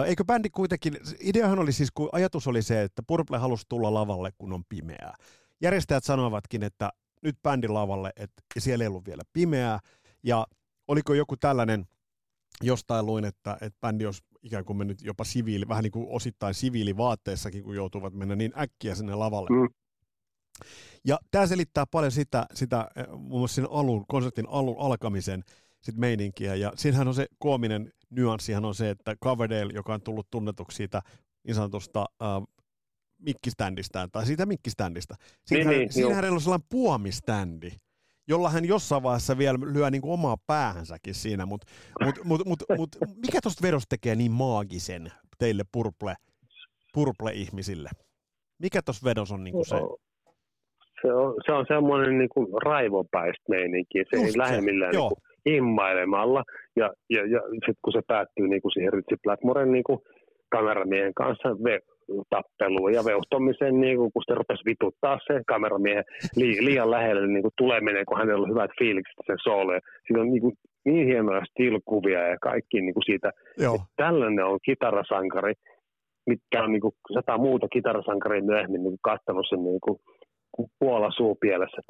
B: Eikö bändi kuitenkin, ideahan oli siis, kun ajatus oli se, että Purple halusi tulla lavalle, kun on pimeää. Järjestäjät sanoivatkin, että nyt bändin lavalle, että siellä ei ollut vielä pimeää. Ja oliko joku tällainen, jostain luin, että, että bändi olisi ikään kuin mennyt jopa siviili, vähän niin kuin osittain siviilivaatteessakin, kun joutuvat mennä niin äkkiä sinne lavalle. Mm. Ja tämä selittää paljon sitä, sitä eh, muun muassa sen alun, konsertin alun alkamisen sit meininkiä. Ja siinähän on se koominen nyanssihan on se, että Coverdale, joka on tullut tunnetuksi siitä niin sanotusta äh, mikkiständistään, tai siitä mikkiständistä. Siinähän, niin, niin, siinähän on sellainen puomiständi, jolla hän jossain vaiheessa vielä lyö niin kuin omaa päähänsäkin siinä, mutta mut, mut, mut, mut, mikä tuosta vedosta tekee niin maagisen teille purple, purple-ihmisille? Mikä tuossa vedossa on niin kuin se?
D: se on, se on semmoinen niin kuin raivopäistä meininki. Se
B: Just
D: ei lähde millään niin kuin immailemalla. Ja, ja, ja sitten kun se päättyy niin kuin siihen Ritsi Blackmoren niin kuin kameramiehen kanssa ve, tappeluun ja veuhtomiseen, niin kuin, kun se rupesi vituttaa se kameramiehen li, liian lähelle niin kuin tuleminen, kun hänellä on hyvät fiilikset sen sooloja. Siinä on niin, kuin, niin hienoja stilkuvia ja kaikki niin kuin siitä.
B: Joo.
D: Että tällainen on kitarasankari, mitkä on niin kuin sata muuta kitarasankaria myöhemmin niin kuin kattanut sen niin kuin, kuin puola suupielessä.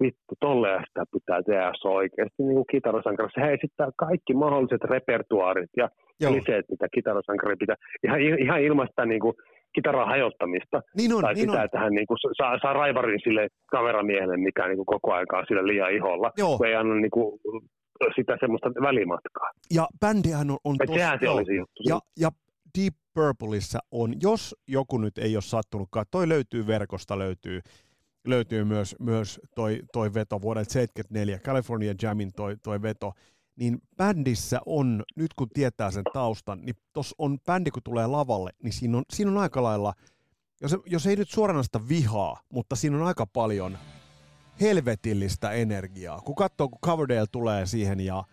D: Vittu, tolleen sitä pitää tehdä, se on oikeasti niin kuin kitarasankari. Se esittää kaikki mahdolliset repertuaarit ja
B: Joo.
D: kliseet, mitä kitarasankari pitää. Ihan, ihan ilman sitä niin kuin kitaran hajottamista.
B: Niin on,
D: tai
B: niin
D: sitä,
B: on.
D: että hän niin kuin saa, saa raivarin sille kameramiehelle, mikä niin kuin koko on sillä liian iholla.
B: Joo.
D: Kun ei anna niin kuin sitä semmoista välimatkaa.
B: Ja bändihän on, on
D: Et sehän se
B: joo.
D: oli se juttu.
B: Ja, ja Deep Purpleissa on, jos joku nyt ei ole sattunutkaan, toi löytyy verkosta, löytyy, löytyy myös, myös toi, toi veto vuodelta 74, California Jamin toi, toi veto, niin bändissä on, nyt kun tietää sen taustan, niin tos on bändi, kun tulee lavalle, niin siinä on, siinä on aika lailla, jos, jos ei nyt suoranaista vihaa, mutta siinä on aika paljon helvetillistä energiaa. Kun katsoo, kun Coverdale tulee siihen ja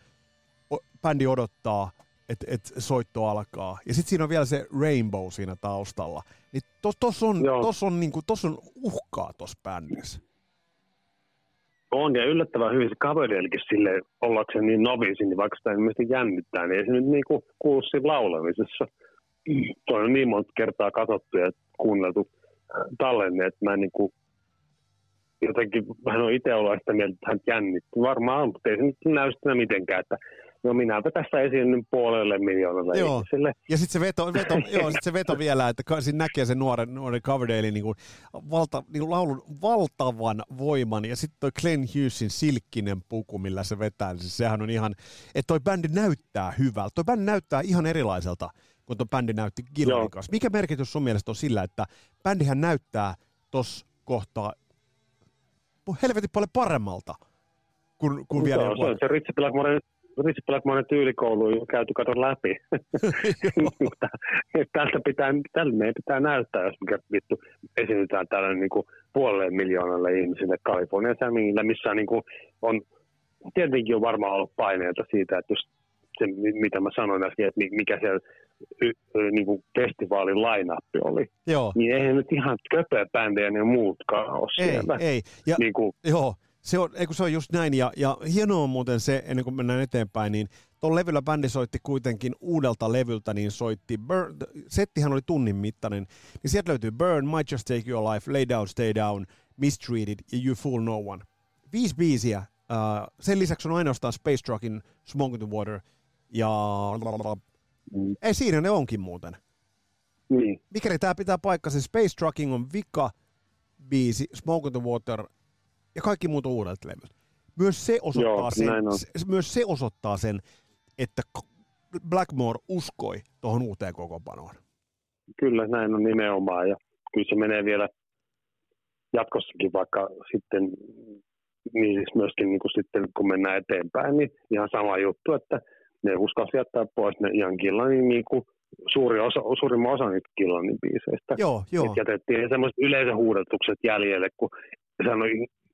B: o- bändi odottaa, että et soitto alkaa. Ja sitten siinä on vielä se Rainbow siinä taustalla. Niin tos, tos on,
D: Joo.
B: tos on, niinku, tos on uhkaa tuossa bändissä.
D: On, ja yllättävän hyvin se Coverdalekin sille ollakseen niin novisi, niin vaikka sitä ilmeisesti jännittää, niin ei se nyt niin kuin kuulu siinä laulamisessa. Toi on niin monta kertaa katsottu ja kuunneltu äh, tallenne, että mä niin kuin jotenkin, hän on itse ollut sitä mieltä, että hän jännitti. Varmaan on, mutta ei se nyt näy sitä mitenkään, että no minäpä tässä esiinnyn puolelle miljoonalle
B: Joo.
D: ihmiselle.
B: Ja sitten se veto, veto, *laughs* joo, sit se veto vielä, että siinä näkee sen nuoren, nuoren Coverdale niin kuin valta, niin kuin laulun valtavan voiman. Ja sitten toi Glenn Hughesin silkkinen puku, millä se vetää, niin siis sehän on ihan, että toi bändi näyttää hyvältä. Toi bändi näyttää ihan erilaiselta kuin toi bändi näytti Gillanin kanssa. Mikä merkitys sun mielestä on sillä, että bändihän näyttää tos kohtaa helvetin paljon paremmalta kuin, kuin vielä
D: Joo,
B: joku
D: se on se Ritsi Blackmoren, Ritsi Blackmoren tyylikoulu on käyty katon läpi. *laughs* Mutta tältä pitää, tällä meidän pitää näyttää, jos mikä vittu esiinnytään tällainen niin kuin puolelle miljoonalle ihmiselle Kalifornian sämillä, missä niin kuin on, tietenkin on varmaan ollut paineita siitä, että jos se, mi- mitä mä sanoin äsken, että mi- mikä siellä niin kuin festivaalin lainappi oli,
B: Joo,
D: niin eihän nyt ihan köpöä bändejä ne muutkaan ole
B: ei,
D: siellä.
B: ei. Ja
D: Niin kuin,
B: Joo, se on, eikö se on just näin, ja, ja hienoa on muuten se, ennen kuin mennään eteenpäin, niin tuon levyllä bändi soitti kuitenkin uudelta levyltä, niin soitti, Burn, settihän oli tunnin mittainen, niin sieltä löytyy Burn, Might Just Take Your Life, Lay Down, Stay Down, Mistreated ja You Fool No One. Viisi biisiä, uh, sen lisäksi on ainoastaan Space Truckin Smoke the Water, ja
D: mm,
B: ei siinä ne onkin muuten.
D: niin.
B: Mikäli tämä pitää paikkansa, Space Trucking on vika biisi, Smoke the Water ja kaikki muut on uudet levyt. Myös se osoittaa,
D: Joo,
B: sen, se, myös se osoittaa sen, että Blackmore uskoi tuohon uuteen kokoonpanoon.
D: Kyllä, näin on nimenomaan. Ja kyllä se menee vielä jatkossakin, vaikka sitten, niin siis myöskin niin kuin sitten kun mennään eteenpäin, niin ihan sama juttu, että ne uskalsi jättää pois ne ihan Gillanin niin kuin suuri osa, suurimman osa niistä Gillanin biiseistä.
B: Joo, joo.
D: Et jätettiin semmoiset yleisöhuudetukset jäljelle, kun on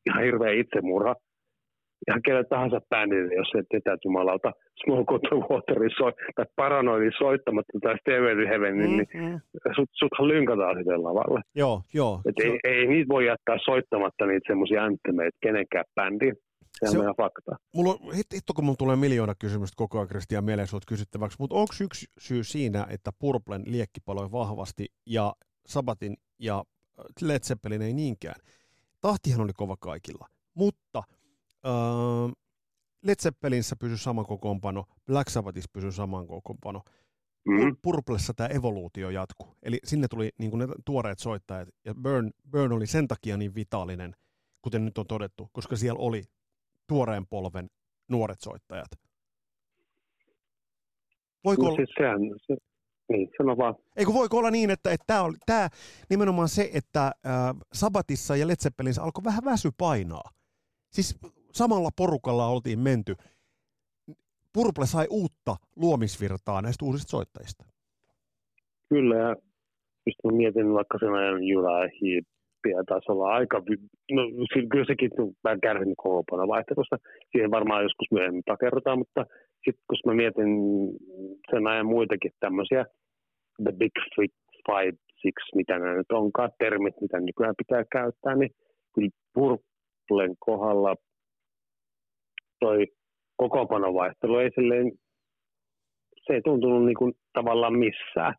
D: ihan hirveä itsemurha. Ihan kelle tahansa bändille, jos et tietää jumalauta Smoke on the Waterin soi, tai Paranoidin soittamatta tai Stairway to Heaven, niin
B: Mm, mm.
D: sut, suthan lynkataan sitten lavalle.
B: Joo, joo.
D: Et
B: Se
D: ei, ei, niitä voi jättää soittamatta niitä semmoisia ääntemeitä kenenkään bändiin. Se on
B: Se on-
D: ihan fakta.
B: Mulla on, hit- hitto kun mulla tulee miljoona kysymystä koko ajan Kristian mieleen sut kysyttäväksi, mutta onko yksi syy siinä, että Purplen liekki paloi vahvasti ja Sabatin ja Led Zeppelin ei niinkään? Tahtihan oli kova kaikilla, mutta äh, Led Zeppelinissä pysyi sama kokoonpano, Black Sabbathissa pysyi saman kokoonpano.
D: Mm.
B: Mm. Purplessa tämä evoluutio jatkuu. Eli sinne tuli niin ne tuoreet soittajat, ja Burn, Burn oli sen takia niin vitaalinen, kuten nyt on todettu, koska siellä oli tuoreen polven nuoret soittajat. Voiko,
D: No siis sehän, se, niin, sano vaan.
B: eikö voiko olla niin, että, tämä, tämä nimenomaan se, että äh, Sabatissa ja Led alkoi vähän väsy painaa. Siis samalla porukalla oltiin menty. Purple sai uutta luomisvirtaa näistä uusista soittajista.
D: Kyllä, ja just mä mietin vaikka sen ajan Heep, ja taisi olla aika, no kyllä sekin vähän kärsinyt kokoopana vaihtelusta. Siihen varmaan joskus myöhemmin takerrotaan, mutta sitten kun mä mietin sen ajan muitakin tämmöisiä The Big Fight Six, mitä nämä nyt onkaan, termit, mitä nykyään pitää käyttää, niin kyllä Purplen kohdalla toi kokoonpanovaihtelu ei silleen, se ei tuntunut niin kuin tavallaan missään.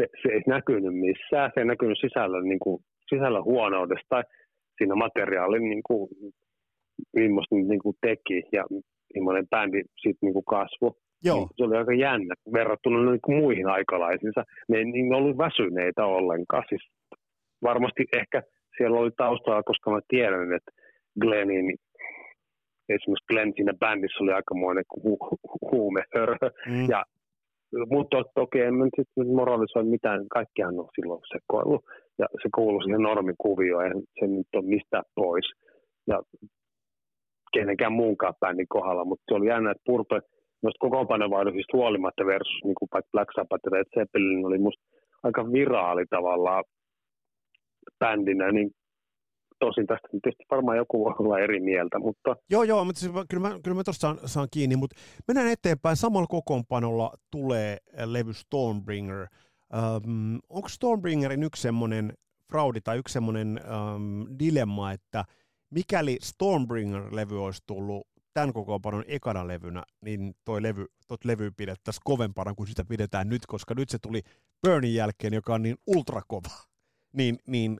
D: Se, se ei näkynyt missään, se ei näkynyt sisällön, niin kuin, sisällön huonoudesta. Tai siinä materiaalin, niin kuin, niin kuin teki. Ja millainen bändi sitten niin kuin kasvoi.
B: Joo.
D: Niin se oli aika jännä verrattuna niin kuin muihin aikalaisiinsa. Ne ei niin ollut väsyneitä ollenkaan. Siis varmasti ehkä siellä oli taustalla, koska mä tiedän, että Glennin esimerkiksi Glenn siinä bändissä oli aikamoinen hu- hu- huumehörö. Mm. Ja, mutta to- toki en nyt sitten moralisoi mitään, kaikkihan on silloin sekoillut. Ja se kuuluu siihen normikuvioon, eihän se nyt ole mistään pois. Ja kenenkään muunkaan bändin kohdalla, mutta se oli jännä, että Purpe noista kokoonpanovaihdoksista huolimatta versus niin kuin Black Sabbath ja Red Zeppelin oli musta aika viraali tavallaan bändinä, niin tosin tästä tietysti varmaan joku voi olla eri mieltä, mutta...
B: Joo, joo, mutta siis, kyllä mä, kyllä mä tuosta saan, saan, kiinni, mutta mennään eteenpäin. Samalla kokoonpanolla tulee levy Stormbringer. Onko Stormbringerin yksi semmoinen fraudi tai yksi semmoinen dilemma, että mikäli Stormbringer-levy olisi tullut tämän kokoonpanon ekana levynä, niin toi levy, tot levy pidettäisiin kovempana kuin sitä pidetään nyt, koska nyt se tuli Burnin jälkeen, joka on niin ultrakova. *laughs* Niin, niin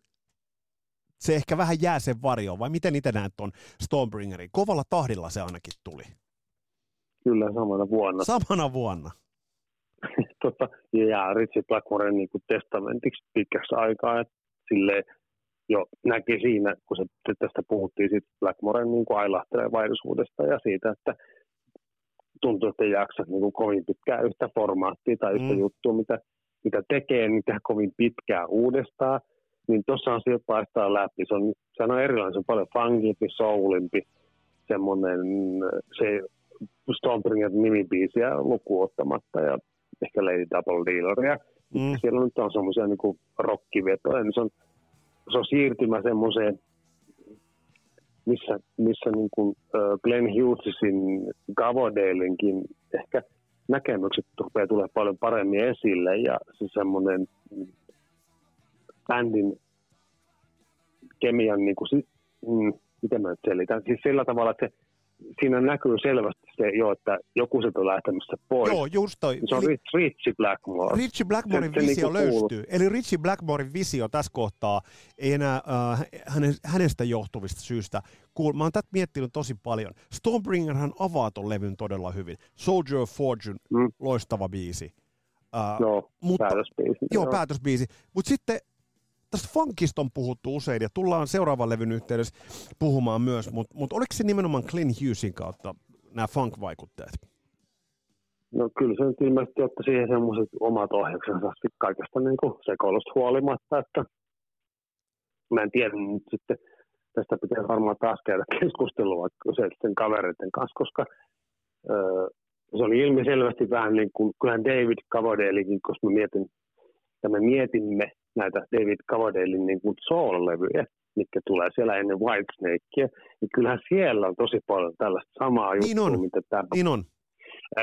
B: se ehkä vähän jää sen varjoon, vai miten itse näet tuon Stormbringerin? Kovalla tahdilla se ainakin tuli.
D: Kyllä, samana vuonna.
B: Samana vuonna. *laughs*
D: tota, ja Richie Blackmoren niin testamentiksi pitkäksi aikaa, että silleen jo näki siinä, kun se, tästä puhuttiin siitä Blackmoren niin kuin ailahtelevaisuudesta ja siitä, että tuntuu, että ei jaksa niin kuin kovin pitkään yhtä formaattia tai yhtä mm. juttua, mitä, mitä tekee, niin tehdä kovin pitkään uudestaan – niin tuossa on sieltä paistaa läpi. Se on, se on erilainen, se on paljon funkimpi, soulimpi, semmoinen, se Stormbringer nimibiisiä lukuun ottamatta ja ehkä Lady Double Dealeria. Mm. Siellä nyt on semmoisia niin rockivetoja, niin se on, se on siirtymä semmoiseen, missä, missä niin kuin, Glenn Hughesin Gavodalenkin ehkä näkemykset rupeaa tulee paljon paremmin esille ja se semmoinen bändin kemian, niin kuin, mm, miten mä nyt selitän, siis sillä tavalla, että se, siinä näkyy selvästi se jo, että joku se on lähtemässä pois.
B: Joo, just toi.
D: Se on Eli, Richie Blackmore.
B: Richie Blackmorein se, visio se, niin löystyy. Eli Richie Blackmorein visio tässä kohtaa ei enää äh, hänestä johtuvista syystä. Cool. Mä oon tätä miettinyt tosi paljon. Stormbringerhan avaa ton levyn todella hyvin. Soldier of Fortune, mm. loistava biisi.
D: Uh, joo, mutta, päätösbiisi.
B: Joo, joo. päätösbiisi. Mutta sitten tästä funkista on puhuttu usein ja tullaan seuraavan levyn yhteydessä puhumaan myös, mutta mut oliko se nimenomaan Clint Hughesin kautta nämä funk-vaikutteet?
D: No kyllä se nyt ilmeisesti otti siihen semmoiset omat ohjauksensa kaikesta niin sekoilusta huolimatta, että mä en tiedä nyt sitten, tästä pitää varmaan taas käydä keskustelua sen kavereiden kanssa, koska öö, se oli ilmiselvästi vähän niin kuin, kyllähän David Cavadelikin, koska mä mietin, että me mietimme näitä David Coverdalein niin kuin soul-levyjä, mitkä tulee siellä ennen Whitesnakea, niin kyllähän siellä on tosi paljon tällaista samaa
B: niin
D: juttua,
B: on.
D: mitä tämä
B: niin on.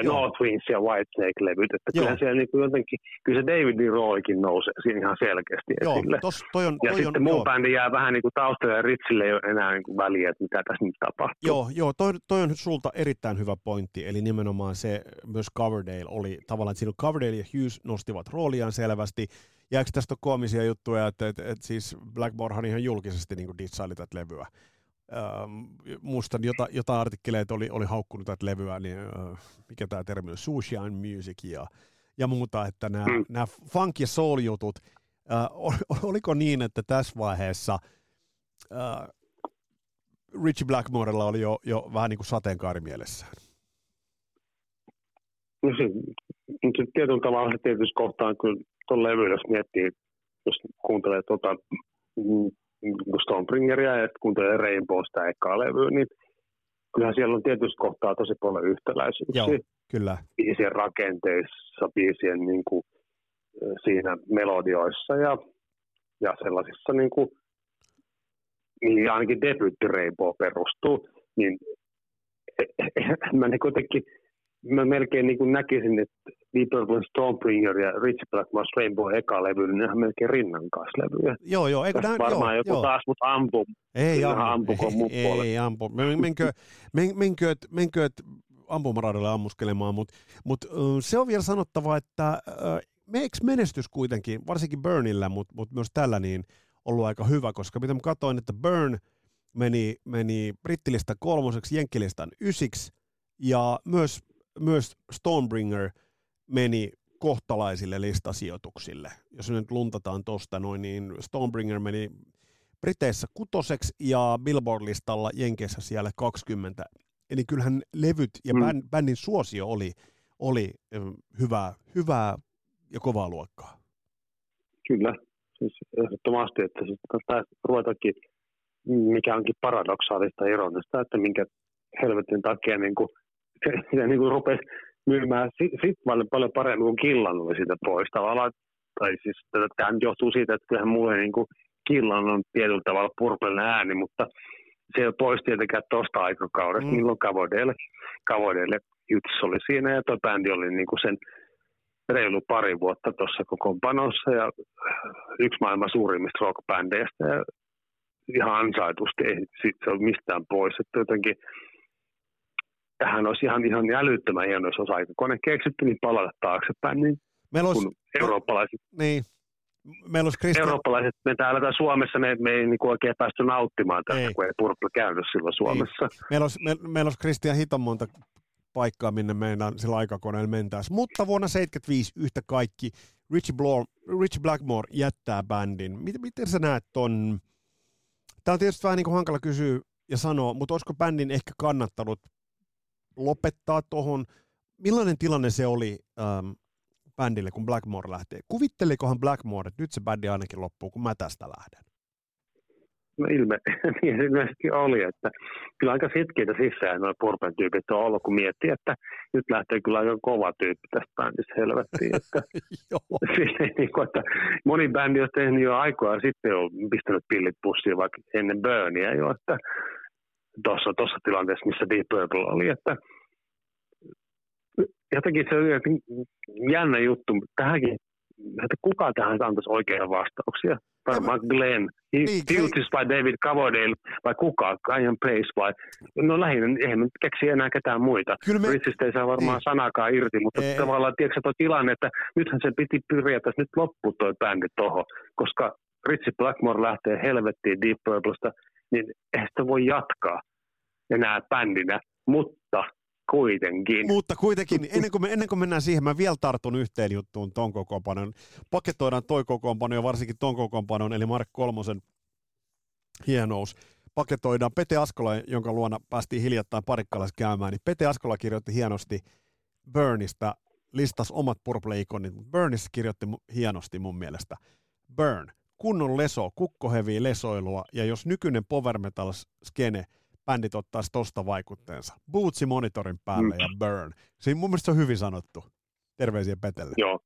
D: North Winds ja Whitesnake-levyt, että Joo. kyllähän siellä niin jotenkin, kyllä se Davidin roolikin nousee siinä ihan selkeästi
B: Joo,
D: esille.
B: Tos, toi on,
D: ja
B: toi
D: sitten
B: on, joo.
D: bändi jää vähän niin kuin taustalle ja Ritsille ei ole enää niin kuin väliä, että mitä tässä nyt tapahtuu.
B: Joo, joo toi, toi on sulta erittäin hyvä pointti, eli nimenomaan se myös Coverdale oli tavallaan, että siinä Coverdale ja Hughes nostivat rooliaan selvästi, ja eikö tästä ole koomisia juttuja, että, että, että siis Blackmorehan ihan julkisesti niin dissaili tätä levyä. Ähm, muistan, jota, jota artikkeleita oli, oli haukkunut tätä levyä, niin äh, mikä tämä termi on, Sushi and Music ja, ja muuta, että nämä, mm. nämä funk- ja soul-jutut, äh, *laughs* oliko niin, että tässä vaiheessa äh, Richie Blackmorella oli jo, jo vähän niin kuin sateenkaari mielessään?
D: No se, se tietyllä tavalla se tietysti kohtaan kyllä tuon levy, jos miettii, jos kuuntelee tuota mm, Stonebringeria ja kuuntelee Rainbowsta ekaa levyä, niin kyllähän siellä on tietysti kohtaa tosi paljon yhtäläisyyksiä.
B: Joo, kyllä.
D: Biisien rakenteissa, biisien niin kuin, siinä melodioissa ja, ja sellaisissa niin kuin, niin ainakin debyytti Rainbow perustuu, niin mä ne kuitenkin, mä melkein niin näkisin, että Deep Purple Stormbringer ja Rich Blackmore's Rainbow eka levy, niin nehän melkein rinnankaislevyjä.
B: Joo, joo. Eikö nää,
D: varmaan
B: joo,
D: joku
B: joo.
D: taas mut ampu.
B: Ei ampu,
D: ampuko mun
B: ei,
D: puolelle.
B: ei ampu. Men- Menkö, men, menkööt, menkööt ampumaradalle ammuskelemaan, mutta mut, se on vielä sanottava, että eikö menestys kuitenkin, varsinkin Burnilla, mutta mut myös tällä niin ollut aika hyvä, koska mitä mä katsoin, että Burn meni, meni brittilistan kolmoseksi, jenkkilistan ysiksi, ja myös, myös Stormbringer meni kohtalaisille listasijoituksille. Jos nyt luntataan tuosta noin, niin Stormbringer meni Briteissä kutoseksi ja Billboard-listalla Jenkeissä siellä 20. Eli kyllähän levyt ja
D: Mm.
B: bän, bändin suosio oli, oli hyvää, hyvää ja kovaa luokkaa.
D: Kyllä, siis ehdottomasti, että sitten taas ruvetakin, mikä onkin paradoksaalista ironista, että minkä helvetin takia niin kuin, *laughs* se, se niin kuin rupesi myymään sit, sit paljon, paljon paremmin kuin Killan oli siitä pois. Tavallaan, tai siis tämä nyt johtuu siitä, että kyllähän mulle niin kuin Killan on tietyllä tavalla purpellinen ääni, mutta se ei ole pois tietenkään tuosta aikakaudesta,
B: Mm.
D: milloin Kavodelle, Kavodelle Jyts oli siinä ja tuo bändi oli niin kuin sen reilu pari vuotta tuossa kokoonpanossa ja yksi maailman suurimmista rockbändeistä ja ihan ansaitusti ei sit se ole mistään pois. Että jotenkin tähän olisi ihan, ihan älyttömän hieno, jos olisi aikakone keksitty, niin palata taaksepäin, niin
B: Meillä olisi,
D: kun eurooppalaiset,
B: niin, meillä olisi Christian,
D: eurooppalaiset, me täällä täällä Suomessa, me, me ei niin kuin oikein päästy nauttimaan tästä,
B: Ei.
D: kun ei Purple käynyt silloin Suomessa.
B: meillä olisi, me, meillä olisi Christian hiton monta paikkaa, minne meidän sillä aikakoneella mentäisiin. Mutta vuonna 75 yhtä kaikki Richie, Blore, Richie Blackmore jättää bändin. Miten, miten sä näet ton? Tämä on tietysti vähän niin kuin hankala kysyä ja sanoa, mutta olisiko bändin ehkä kannattanut lopettaa tuohon? Millainen tilanne se oli ähm, bändille, kun Blackmore lähtee? Kuvittelikohan Blackmore, että nyt se bändi ainakin loppuu, kun mä tästä lähden?
D: No ilme, *laughs* niin se ilmeisesti oli, että kyllä aika sitkeitä sisään nuo Purpen tyypit on ollut, kun miettii, että nyt lähtee kyllä aika kova tyyppi tästä bändistä helvettiin, että. Silleen, niin kuin, että moni bändi on tehnyt jo aikoja sitten jo pistänyt pillit pussiin vaikka ennen Burnia jo, että tuossa, tuossa tilanteessa, missä Deep Purple oli, että jotenkin se jotenkin jännä juttu, tähänkin, että kuka tähän antaisi oikeita vastauksia? Varmaan Glenn,
B: Niin,
D: Fugees vai David Coverdale vai kuka, Ian Pace vai, no lähinnä, eihän me keksi enää ketään muita.
B: Kyllä me,
D: Richistä ei saa varmaan
B: Niin.
D: sanakaan irti, mutta
B: Ei.
D: tavallaan tiedätkö tuo tilanne, että nythän se piti periaatteessa nyt loppu toi bändi toho, koska Richie Blackmore lähtee helvettiin Deep Purplesta, niin eihän sitä voi jatkaa enää bändinä, mutta kuitenkin.
B: Mutta kuitenkin, ennen kuin, me, ennen kuin mennään siihen, mä vielä tartun yhteen juttuun ton kokoonpanon. Paketoidaan toi kokoonpano ja varsinkin ton kokoonpanon, eli Mark Kolmosen hienous. Paketoidaan Pete Askola, jonka luona päästiin hiljattain parikkalassa käymään, niin Pete Askola kirjoitti hienosti Burnista, listas omat purple-ikonit, mutta kirjoitti hienosti mun mielestä. Burn, kunnon leso, kukkoheviä lesoilua, ja jos nykyinen power metal skene bändit ottaisi tosta vaikutteensa. Bootsi monitorin päälle
D: Mm.
B: ja burn. Siinä mun mielestä se on hyvin sanottu. Terveisiä Petelle.
D: Joo,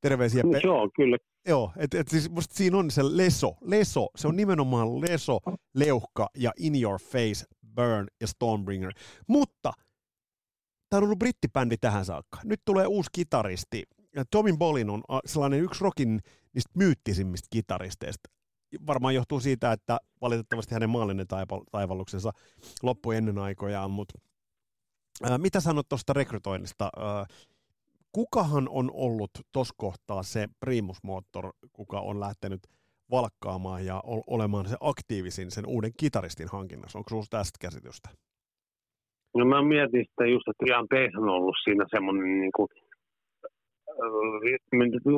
B: Terveisiä Pe-
D: joo, kyllä.
B: Joo, et, et siis musta siinä on se leso. Leso, se on nimenomaan leso, leuhka ja in your face, burn ja Stormbringer. Mutta tämä on ollut brittibändi tähän saakka. Nyt tulee uusi kitaristi. Tomin Bolin on a, sellainen yksi rockin niistä myyttisimmistä kitaristeista. Varmaan johtuu siitä, että valitettavasti hänen maallinen taival- taivalluksensa loppui ennen aikojaan, mutta ää, mitä sanot tuosta rekrytoinnista? Ää, kukahan on ollut tuossa kohtaa se primusmoottor, kuka on lähtenyt valkkaamaan ja ol- olemaan se aktiivisin sen uuden kitaristin hankinnassa? Onko sinulla tästä käsitystä?
D: No mä mietin sitä just, että Ian on ollut siinä semmoinen niin kuin,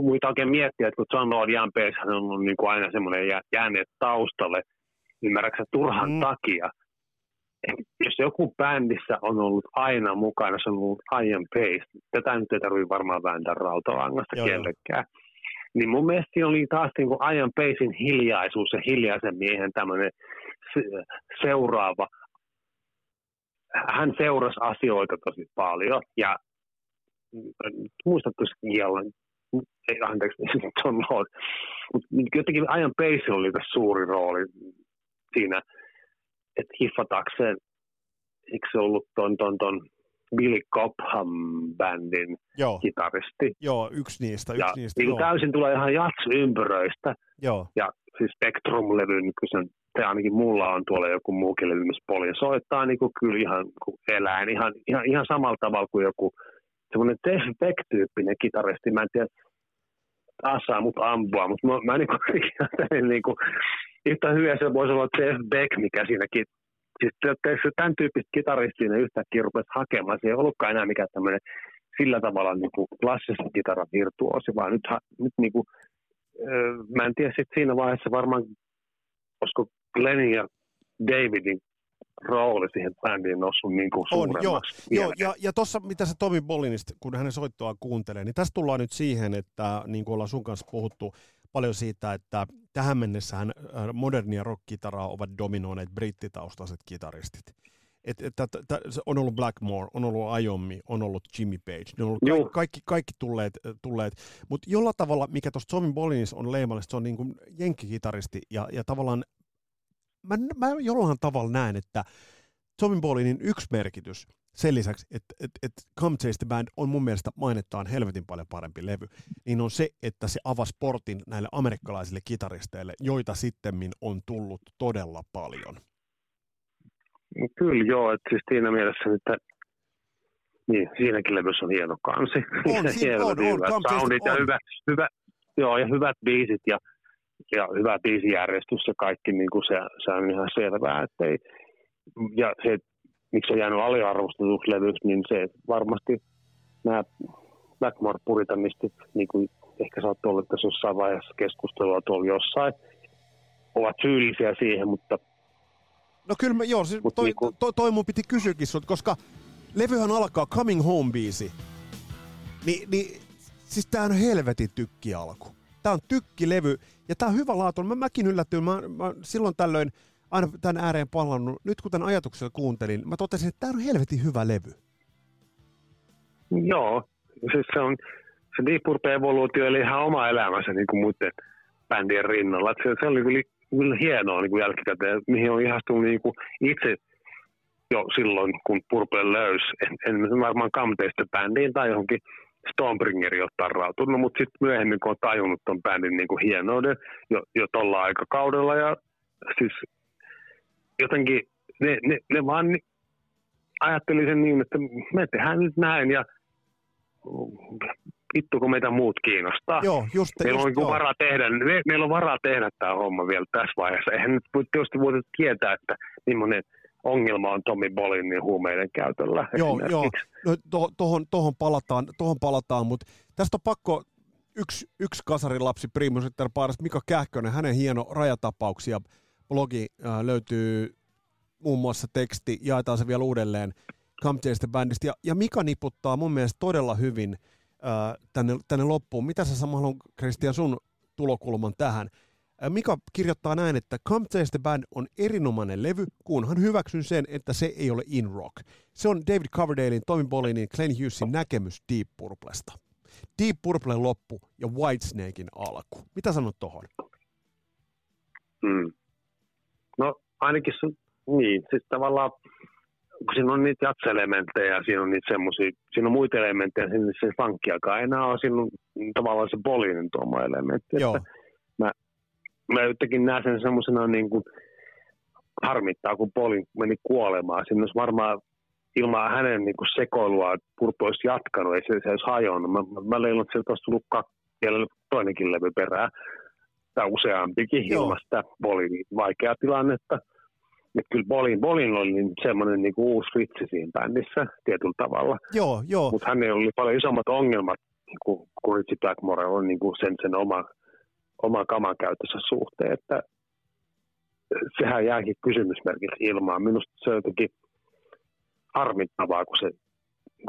D: muita oikein miettiä, että kun John Lord Ian Pace on ollut niin kuin aina semmoinen jä- jääneet taustalle, ymmärrätkö turhan
B: Mm.
D: takia. Jos joku bändissä on ollut aina mukana, se on ollut Ian Pace. Tätä nyt ei tarvitse varmaan vääntää rautalangasta
B: Joo,
D: kellekään. Niin mun mielestä siinä oli taas niin kuin Ian Pacein hiljaisuus ja hiljaisen miehen tämmöinen se- seuraava hän seurasi asioita tosi paljon ja muistatko Giallan, ei anteeksi, John Lord, mutta jotenkin Ian Pace oli tässä suuri rooli siinä, että hiffatakseen, eikö se ollut ton, ton, ton Billy Cobham-bändin
B: Joo,
D: kitaristi.
B: joo, yksi niistä,
D: Ja
B: yksi niistä.
D: niin
B: Joo,
D: täysin tulee ihan jats-ympyröistä.
B: joo,
D: Ja siis Spectrum-levy, niin kyllä se, ainakin mulla on tuolla joku muukin levy, missä Poli soittaa niin kuin kyllä ihan kuin eläin, ihan, ihan, ihan samalla tavalla kuin joku semmoinen Jeff Beck-tyyppinen kitaristi. Mä en tiedä, taas saa mut ampua, mutta mä, mä niin kuin, niin kuin, yhtä hyvä se voisi olla Jeff Beck, mikä siinäkin Siis tämän tyyppistä kitaristia ne yhtäkkiä rupesi hakemaan. Se ei ollutkaan enää mikään tämmöinen sillä tavalla niin kuin klassisen kitaran virtuosi, vaan nyt, nyt niin kuin, mä en tiedä sit siinä vaiheessa varmaan, olisiko Glennin ja Davidin rooli siihen bändiin noussut niin kuin
B: On. Joo,
D: vieläkään.
B: ja, ja tuossa mitä se Tomi Bollinista, kun hänen soittoaan kuuntelee, niin tässä tullaan nyt siihen, että niin kuin ollaan sun kanssa puhuttu paljon siitä, että tähän mennessähän äh, modernia rock-kitaraa ovat dominoineet brittitaustaiset kitaristit. Et, et, et, et, on ollut Blackmore, on ollut Iommi, on ollut Jimmy Page, ne on ollut
D: Joo.
B: kaikki, kaikki, kaikki tulleet, tulleet. mutta jollain tavalla, mikä tuossa Tommy Bollinis on leimallista, se on niin kuin jenkkikitaristi, ja, ja tavallaan mä, mä jollain tavalla näen, että Tommy Bollinin yksi merkitys sen lisäksi, että et, et Come Chase the Band on mun mielestä mainettaan helvetin paljon parempi levy, niin on se, että se avasi portin näille amerikkalaisille kitaristeille, joita sittemmin on tullut todella paljon.
D: Kyllä joo, että siis siinä mielessä, että niin, siinäkin levyssä on hieno kansi.
B: On, *laughs* siinä on, on,
D: hyvät
B: the-
D: soundit ja
B: on.
D: hyvä, hyvä, joo, ja hyvät biisit ja, ja hyvä biisijärjestys ja kaikki, niin kuin se, se on ihan selvää. Että ei, ja se, miksi se jäänyt aliarvostetuksi levyksi, niin se varmasti nämä Blackmore puritanistit, niin kuin ehkä saattoi olla tässä jossain vaiheessa keskustelua tuolla jossain, ovat syyllisiä siihen, mutta
B: No kyllä, mä, joo, siis
D: Mut
B: toi,
D: niinku-
B: toi, toi mun piti kysyäkin sut, koska levyhän alkaa Coming Home-biisi. Ni, niin, siis tää on helvetin tykki alku. Tää on tykkilevy, ja tää on hyvä laatu. Mä, mäkin yllätyin, mä, mä silloin tällöin aina tämän ääreen palannut. Nyt kun tämän ajatuksella kuuntelin, mä totesin, että tää on helvetin hyvä levy.
D: Joo, siis se on, se Deep Purple-evoluutio eli ihan oma elämänsä niin kuin muiden bändien rinnalla. Se, se oli kyllä, kyllä hienoa niin kuin jälkikäteen, mihin on ihastunut niin kuin itse jo silloin, kun Purple löysi. En, en varmaan Kamteista bändiin tai johonkin Stonebringeriin ole tarrautunut, mutta sitten myöhemmin, kun on tajunnut ton bändin niin kuin hienouden jo, jo tuolla aikakaudella ja siis jotenkin ne, ne, ne vaan ni- ajattelin sen niin, että me tehdään nyt näin ja vittu kun meitä muut kiinnostaa.
B: Joo, just,
D: Meillä on
B: just
D: niinku
B: joo.
D: varaa tehdä, me, meillä on varaa tehdä tämä homma vielä tässä vaiheessa. Eihän nyt tietysti voida tietää, että millainen ongelma on Tommy Bolinin huumeiden käytöllä. *laughs*
B: Joo, joo. No, to, tohon, tohon palataan, tohon palataan mutta tästä on pakko yksi, yksi kasarin lapsi Primus Inter Paarista, Mika Kähkönen, hänen hieno rajatapauksia blogi äh, löytyy muun muassa teksti, jaetaan se vielä uudelleen the Bandista, ja, ja Mika niputtaa mun mielestä todella hyvin äh, tänne, tänne loppuun. Mitä sä Samu haluan, Kristian, sun tulokulman tähän? Mika kirjoittaa näin, että Come Chase the Band on erinomainen levy, kunhan hyväksyn sen, että se ei ole in rock. Se on David Coverdalein, Tommy Bollinin, Glenn Hughesin näkemys Deep Purplesta. Deep Purplen loppu ja Whitesnakein alku. Mitä sanot tohon?
D: Mm. No ainakin se, niin, siis tavallaan kun siinä on niitä jatselementtejä ja siinä on niitä semmosia, siinä on muita elementtejä, siinä se funkkiakaan enää ole, siinä on tavallaan se Bolinin tuoma elementti.
B: Joo,
D: Että mä jotenkin näen sen semmoisena niin kuin harmittaa, kun Polin meni kuolemaan. Siinä olisi varmaan ilman hänen niin kuin sekoilua Purpo olisi jatkanut, ei se, se olisi hajonnut. Mä, mä, mä leilun, että sieltä olisi tullut kaksi, toinenkin levy perään, tai useampikin
B: Joo.
D: ilman sitä Bolin vaikeaa tilannetta. Et kyllä Bolin, Bolin oli niin semmoinen niin kuin uusi vitsi siinä bändissä tietyllä tavalla,
B: joo, joo.
D: mutta hänellä oli paljon isommat ongelmat kuin, kuin Richie Blackmore on niin kuin sen, sen oma, oma kaman käytössä suhteen, että sehän jääkin kysymysmerkiksi ilmaan. Minusta se on jotenkin harmittavaa, kun se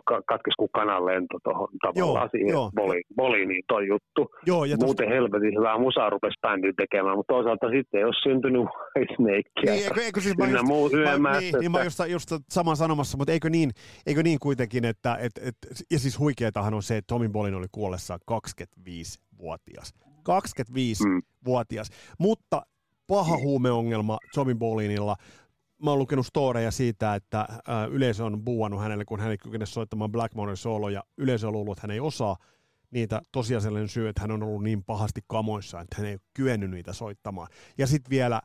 D: ka- katkesi kuin kanan lento tuohon tavallaan
B: Joo,
D: siihen
B: joo.
D: boli, boliiniin toi juttu.
B: joo ja tosta,
D: Muuten helvetin hyvää musaa rupesi bändi tekemään, mutta toisaalta sitten ei ole syntynyt Whitesnakea.
B: niin, eikö, eikö siis mä just,
D: muu
B: mä, niin, niin mä just, just saman sanomassa, mutta eikö niin, eikö niin kuitenkin, että et, et, ja siis huikeetahan on se, että Tommy Bolin oli kuollessaan 25-vuotias. 25-vuotias.
D: Mm.
B: Mutta paha huumeongelma Tommy Bolinilla. Mä oon lukenut storeja siitä, että äh, yleisö on buuannut hänelle, kun hän ei kykene soittamaan Blackmorein solo, ja yleisö on luullut, että hän ei osaa niitä tosiasiallinen syy, että hän on ollut niin pahasti kamoissa, että hän ei ole kyennyt niitä soittamaan. Ja sitten vielä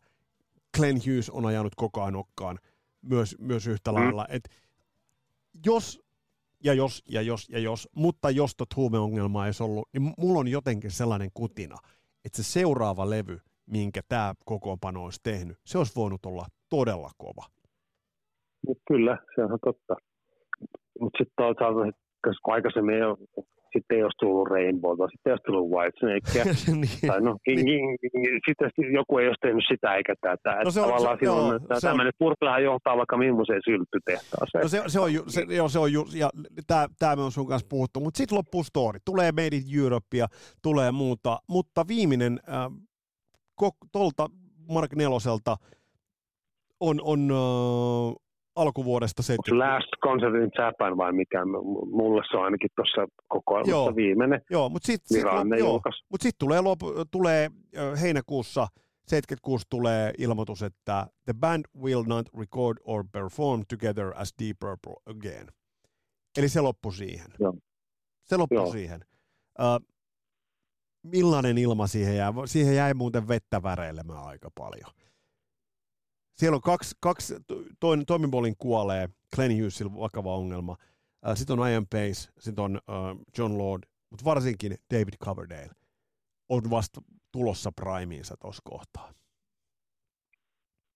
B: Glenn Hughes on ajanut koko ajan nokkaan myös, myös yhtä
D: Mm.
B: lailla. Et jos ja jos ja jos ja jos, mutta jos tot huumeongelmaa ei ollut, niin mulla on jotenkin sellainen kutina, että se seuraava levy, minkä tämä kokoonpano olisi tehnyt, se olisi voinut olla todella kova.
D: Kyllä, se on totta. Mutta sitten toisaalta, koska aikaisemmin ei ole, sitten ei olisi tullut Rainbowta, sitten ei olisi tullut Whitesnakea. *laughs*
B: niin.
D: tai no,
B: Niin.
D: sitten joku ei olisi tehnyt sitä eikä tätä.
B: No se on-
D: tavallaan
B: se-
D: silloin,
B: joo,
D: että
B: se
D: tämmöinen purplehan johtaa vaikka millaiseen sylttytehtaaseen.
B: No se, se on, ju, se, joo, se on ju, ja tämä, tämä me on sun kanssa puhuttu, mutta sitten loppuu story. Tulee Made in Europe ja tulee muuta, mutta viimeinen äh, ko, tolta Mark Neloselta on, on äh, alkuvuodesta
D: Onko se
B: 70.
D: Last Concert in Japan vai mikä? Mulle se on ainakin tuossa
B: Joo.
D: kokoelmassa viimeinen
B: Joo, mutta sitten sit, joo, mut sit tulee, lopu, tulee heinäkuussa 76 tulee ilmoitus, että the band will not record or perform together as Deep Purple again. Eli se loppui siihen.
D: Joo.
B: Se loppui
D: Joo.
B: siihen. Uh, millainen ilma siihen jäi? Siihen jäi muuten vettä väreilemään aika paljon. Siellä on kaksi, kaksi toinen, Tommy Bolin kuolee, Glenn Hughesilla vakava ongelma. Uh, sitten on Ian Pace, sitten on uh, John Lord, mutta varsinkin David Coverdale on vasta tulossa primeinsa tuossa kohtaa.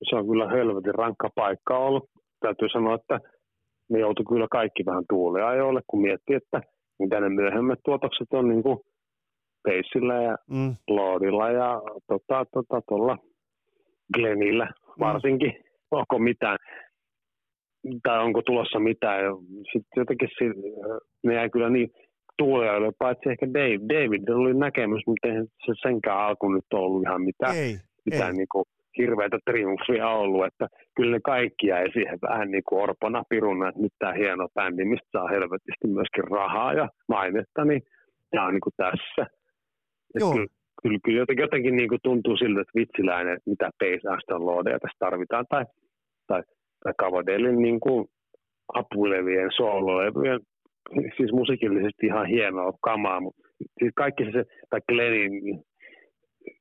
D: Se on kyllä helvetin rankka paikka ollut. Täytyy sanoa, että ne joutui kyllä kaikki vähän tuuliajoille, kun miettii, että mitä ne myöhemmät tuotokset on niin kuin Paceillä ja
B: Mm.
D: Lordilla ja tota, tota, tuolla Glennillä varsinkin. Onko mitään, tai onko tulossa mitään. Sitten jotenkin si- ne jäi kyllä niin tuuliajoille, paitsi ehkä Dave. David oli näkemys, mutta eihän se senkään alku nyt ollut ihan mitään,
B: Ei,
D: mitään
B: ei.
D: niin kuin hirveätä triumfia ollut, että kyllä ne kaikki jäi siihen vähän niin kuin orpona piruna, että nyt tämä hieno bändi, mistä saa helvetisti myöskin rahaa ja mainetta, niin tämä on niin kuin tässä.
B: Joo.
D: Kyllä, kyllä, kyllä jotenkin, jotenkin niin kuin tuntuu siltä, että vitsiläinen, että mitä Pace Aston Lordia tässä tarvitaan, tai, tai, tai Cavadelin niin kuin apulevien, soololevyjen, siis musiikillisesti ihan hienoa kamaa, mutta siis kaikki se, tai Glennin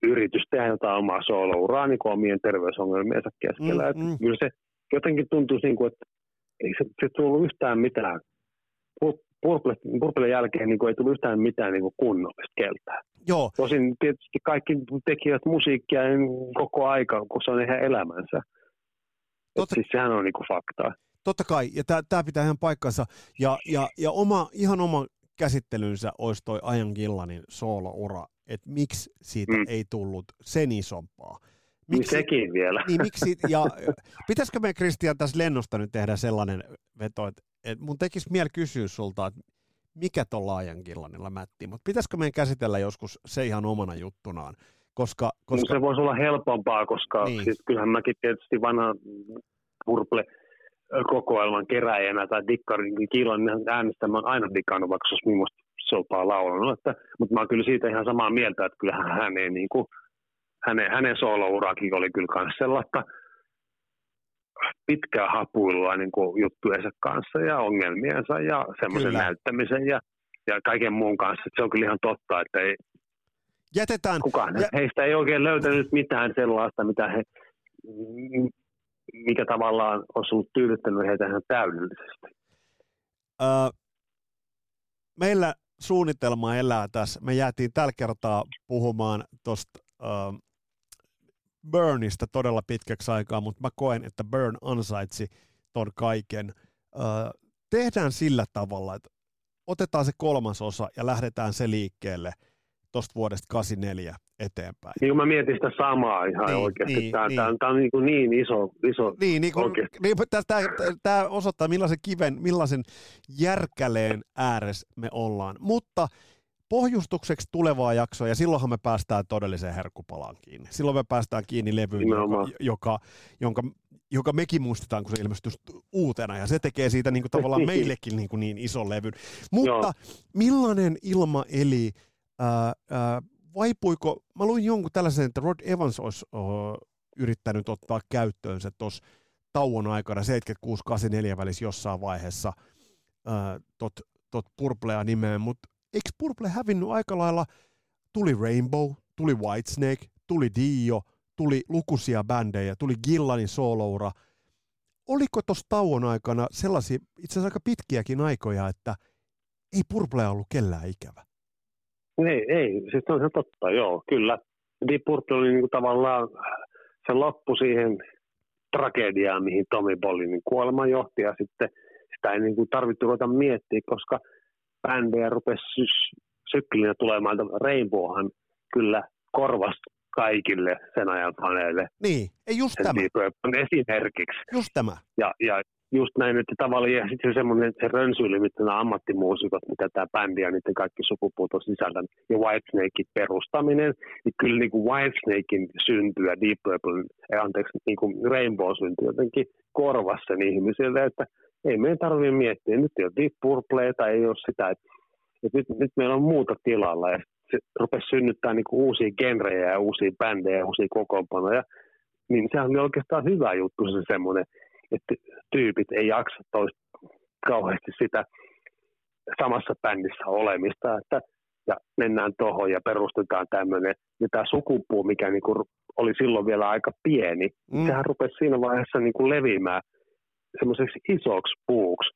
D: yritys tehdä jotain omaa soolouraa niin kuin omien terveysongelmiensa keskellä.
B: Mm.
D: mm. Kyllä se jotenkin tuntuu, niin kuin, että ei se, se tullut yhtään mitään. Purple- Purplen jälkeen niin kuin, ei tullut yhtään mitään niin kuin kunnollista keltää.
B: Joo,
D: Tosin tietysti kaikki tekivät musiikkia niin koko aika, kun se on ihan elämänsä. Et
B: Totta-
D: siis sehän on niin kuin faktaa.
B: totta kai, ja tämä pitää ihan paikkansa. Ja, ja, ja oma, ihan oma käsittelynsä olisi toi Ajan Gillanin sooloura, että miksi siitä mm. Ei tullut sen isompaa.
D: Niin sekin vielä.
B: Niin miksi, ja *laughs* pitäisikö me Kristian tässä lennosta nyt tehdä sellainen veto, että, että mun tekisi mieli kysyä sulta, että mikä tuolla Laajan Gillanilla mätti, mutta pitäisikö meidän käsitellä joskus se ihan omana juttunaan, koska,
D: Koska...
B: koska
D: No se voisi olla helpompaa, koska
B: Niin.
D: niin. siis kyllähän mäkin tietysti vanha Purple kokoelman keräjänä tai dikkarin Kiilan äänestä mä oon aina dikannut, vaikka se olisi minusta sopaa laulanut. Että, mutta mä oon kyllä siitä ihan samaa mieltä, että kyllähän hän ei niin kuin, hänen, hänen soolourakin oli kyllä myös sellaista pitkää hapuilua niin kuin juttujensa kanssa ja ongelmiensa ja semmoisen
B: Kyllä.
D: näyttämisen ja, ja kaiken muun kanssa. Se on kyllä ihan totta, että ei,
B: jätetään,
D: kukaan
B: Ja-
D: heistä ei oikein löytänyt mitään sellaista, mitä he, mikä tavallaan olisi ollut tyydyttänyt heitä ihan täydellisesti.
B: Öö, meillä suunnitelma elää tässä. Me jäätiin tällä kertaa puhumaan tuosta öö, Burnista todella pitkäksi aikaa, mutta mä koen, että Burn ansaitsi ton kaiken. Öö, tehdään sillä tavalla, että otetaan se kolmas osa ja lähdetään se liikkeelle tuosta vuodesta 84 eteenpäin.
D: Niin kuin mä mietin sitä samaa ihan
B: Niin,
D: oikeasti.
B: niin,
D: tämä,
B: niin.
D: Tämä, on, tämä on niin, kuin niin iso, iso
B: Niin, niin kun,
D: Oikeesti.
B: niin, tämä, tämä osoittaa millaisen kiven, millaisen järkäleen ääres me ollaan. Mutta pohjustukseksi tulevaa jaksoa, ja silloinhan me päästään todelliseen herkkupalaan kiinni. Silloin me päästään kiinni levyyn, joka, joka, jonka, joka mekin muistetaan, kun se ilmestyi uutena, ja se tekee siitä niin kuin, tavallaan *laughs* meillekin niin, kuin niin ison levyn. Mutta
D: Joo.
B: millainen ilma eli, ää, ää, vaipuiko, mä luin jonkun tällaisen, että Rod Evans olisi, uh, yrittänyt ottaa käyttöönsä tuossa tauon aikana 76-84 välissä jossain vaiheessa ää, tot, tot Purplea nimeen, mutta eikö Purple hävinnyt aika lailla, tuli Rainbow, tuli Whitesnake, tuli Dio, tuli lukuisia bändejä, tuli Gillanin soloura. Oliko tuossa tauon aikana sellaisia, itse asiassa aika pitkiäkin aikoja, että ei Purple ollut kellään ikävä?
D: Ei, ei, siis on se totta, joo, kyllä. Deep Purple oli niinku tavallaan, se loppu siihen tragediaan, mihin Tommy Bollinin kuolema johti, ja sitten sitä ei niinku tarvittu ruveta miettiä, koska bändejä rupesi sy- sykkelinä tulemaan. Rainbowhan kyllä korvas kaikille sen ajan faneille.
B: Niin, ei just
D: sen
B: tämä.
D: Deep esimerkiksi.
B: Just tämä.
D: Ja, ja just näin, että tavallaan ja sitten se semmoinen se rönsyili, mitä nämä ammattimuusikot, mitä tämä bändi ja niiden kaikki sukupuut on sisällä, ja Whitesnakein perustaminen, niin kyllä niin kuin Whitesnakein syntyä, Deep Purple, ei, anteeksi, niin kuin Rainbow syntyi jotenkin korvassa sen ihmisille, että ei meidän tarvitse miettiä, nyt ei ole Deep Purple tai ei ole sitä, että, että nyt, nyt meillä on muuta tilalla, ja se rupesi synnyttää niin kuin uusia genrejä ja uusia bändejä ja uusia kokoonpanoja, niin sehän oli oikeastaan hyvä juttu se semmoinen, että tyypit ei jaksa toista kauheasti sitä samassa bändissä olemista, että ja mennään tuohon ja perustetaan tämmöinen, ja tämä sukupuu, mikä niinku oli silloin vielä aika pieni, mm. sehän rupesi siinä vaiheessa niinku leviämään semmoiseksi isoksi puuksi,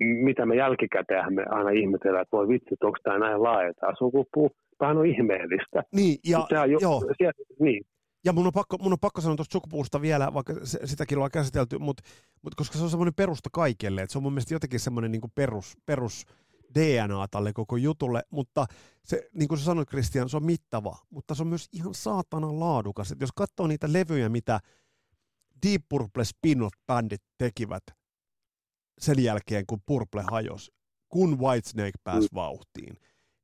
D: mitä me jälkikäteen me aina ihmetellään, että voi vitsi, että onko tämä näin laaja tämä sukupuu, tämä on ihmeellistä.
B: Niin, ja,
D: jo, joo. Siellä, niin,
B: ja mun on pakko, mun on pakko sanoa tuosta sukupuusta vielä, vaikka se, sitäkin ollaan käsitelty, mutta, mutta koska se on semmoinen perusta kaikelle, että se on mun mielestä jotenkin semmoinen niin perus, perus DNA tälle koko jutulle, mutta se, niin kuin sä sanoit Christian, se on mittava, mutta se on myös ihan saatanan laadukas. Et jos katsoo niitä levyjä, mitä Deep Purple spin-off-bändit tekivät sen jälkeen, kun Purple hajosi, kun Whitesnake pääsi mm. vauhtiin,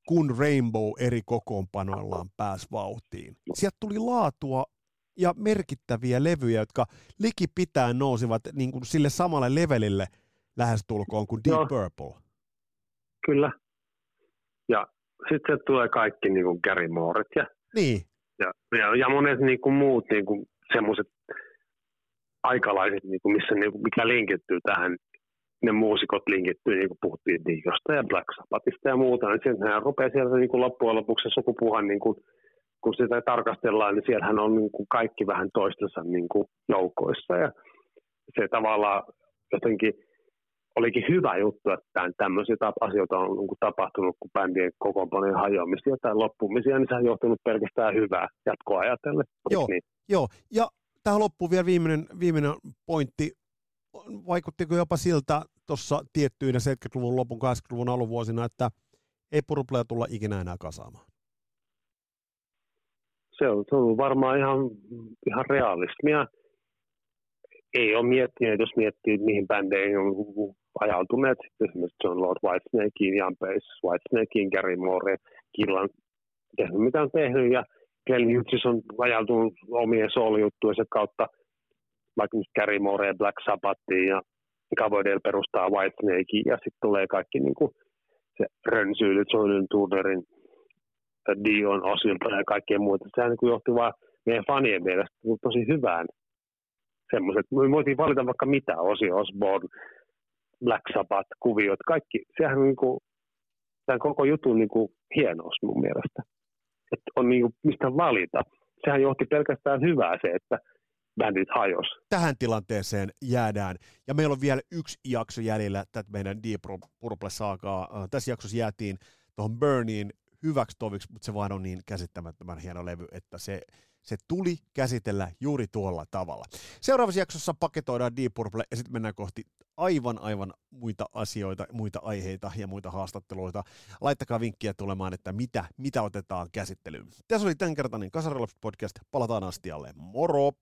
B: kun Rainbow eri kokoonpanoillaan pääsi vauhtiin. Sieltä tuli laatua ja merkittäviä levyjä, jotka liki pitää nousivat niin kuin sille samalle levelille lähestulkoon kuin Deep no. Purple.
D: Kyllä. Ja sitten tulee kaikki niin kuin Gary Mooret ja,
B: niin.
D: ja, ja, ja monet niin kuin muut niin kuin semmoiset aikalaiset, niin kuin missä, niin kuin, mikä linkittyy tähän ne muusikot linkittyy, niin kuin puhuttiin Diosta ja Black Sabbathista ja muuta, niin sieltähän rupeaa sieltä niin kuin loppujen lopuksi sukupuhan, niin kuin, kun sitä tarkastellaan, niin siellähän on niin kuin kaikki vähän toistensa niin kuin joukoissa ja se tavallaan jotenkin olikin hyvä juttu, että tämmöisiä asioita on niin kuin tapahtunut, kun bändien kokoonpanojen hajoamisia tai loppumisia, niin se on johtunut pelkästään hyvää jatkoa ajatellen.
B: Joo,
D: niin?
B: joo, ja tähän loppuun vielä viimeinen, viimeinen pointti vaikuttiko jopa siltä tuossa tiettyinä 70-luvun lopun, 80-luvun alunvuosina, että ei purupleja tulla ikinä enää kasaamaan?
D: Se on, se on varmaan ihan, ihan realismia. Ei ole miettinyt, jos miettii, mihin bändeihin on ajautuneet, esimerkiksi John Lord Whitesnakein, Jan Pace, Whitesnakein, Gary Moore, Killan, tehnyt mitä on tehnyt, ja Glenn Hughes on ajautunut omien soolojuttujensa kautta – vaikka nyt Gary Moore, Black Sabbathin ja Cavodale perustaa Whitesnake ja sitten tulee kaikki niin kuin se rönsyily, Joelin Turnerin, Dion Osilta ja kaikkien muuta. Sehän niin johti vaan meidän fanien mielestä tosi hyvään semmoiset. Me voitiin valita vaikka mitä, Osi Osborne, Black Sabbath, kuviot, kaikki. Sehän on niin kuin, tämän koko jutun niin kuin hienous mun mielestä. Että on niin kuin, mistä valita. Sehän johti pelkästään hyvää se, että bändit hajos.
B: Tähän tilanteeseen jäädään. Ja meillä on vielä yksi jakso jäljellä tätä meidän Deep Purple-saakaa. Äh, tässä jaksossa jäätiin tuohon Burniin hyväksi toviksi, mutta se vaan on niin käsittämättömän hieno levy, että se, se tuli käsitellä juuri tuolla tavalla. Seuraavassa jaksossa paketoidaan Deep Purple ja sitten mennään kohti aivan aivan muita asioita, muita aiheita ja muita haastatteluita. Laittakaa vinkkiä tulemaan, että mitä, mitä otetaan käsittelyyn. Tässä oli tämänkertainen Kasarilaps podcast. Palataan astialle. Moro!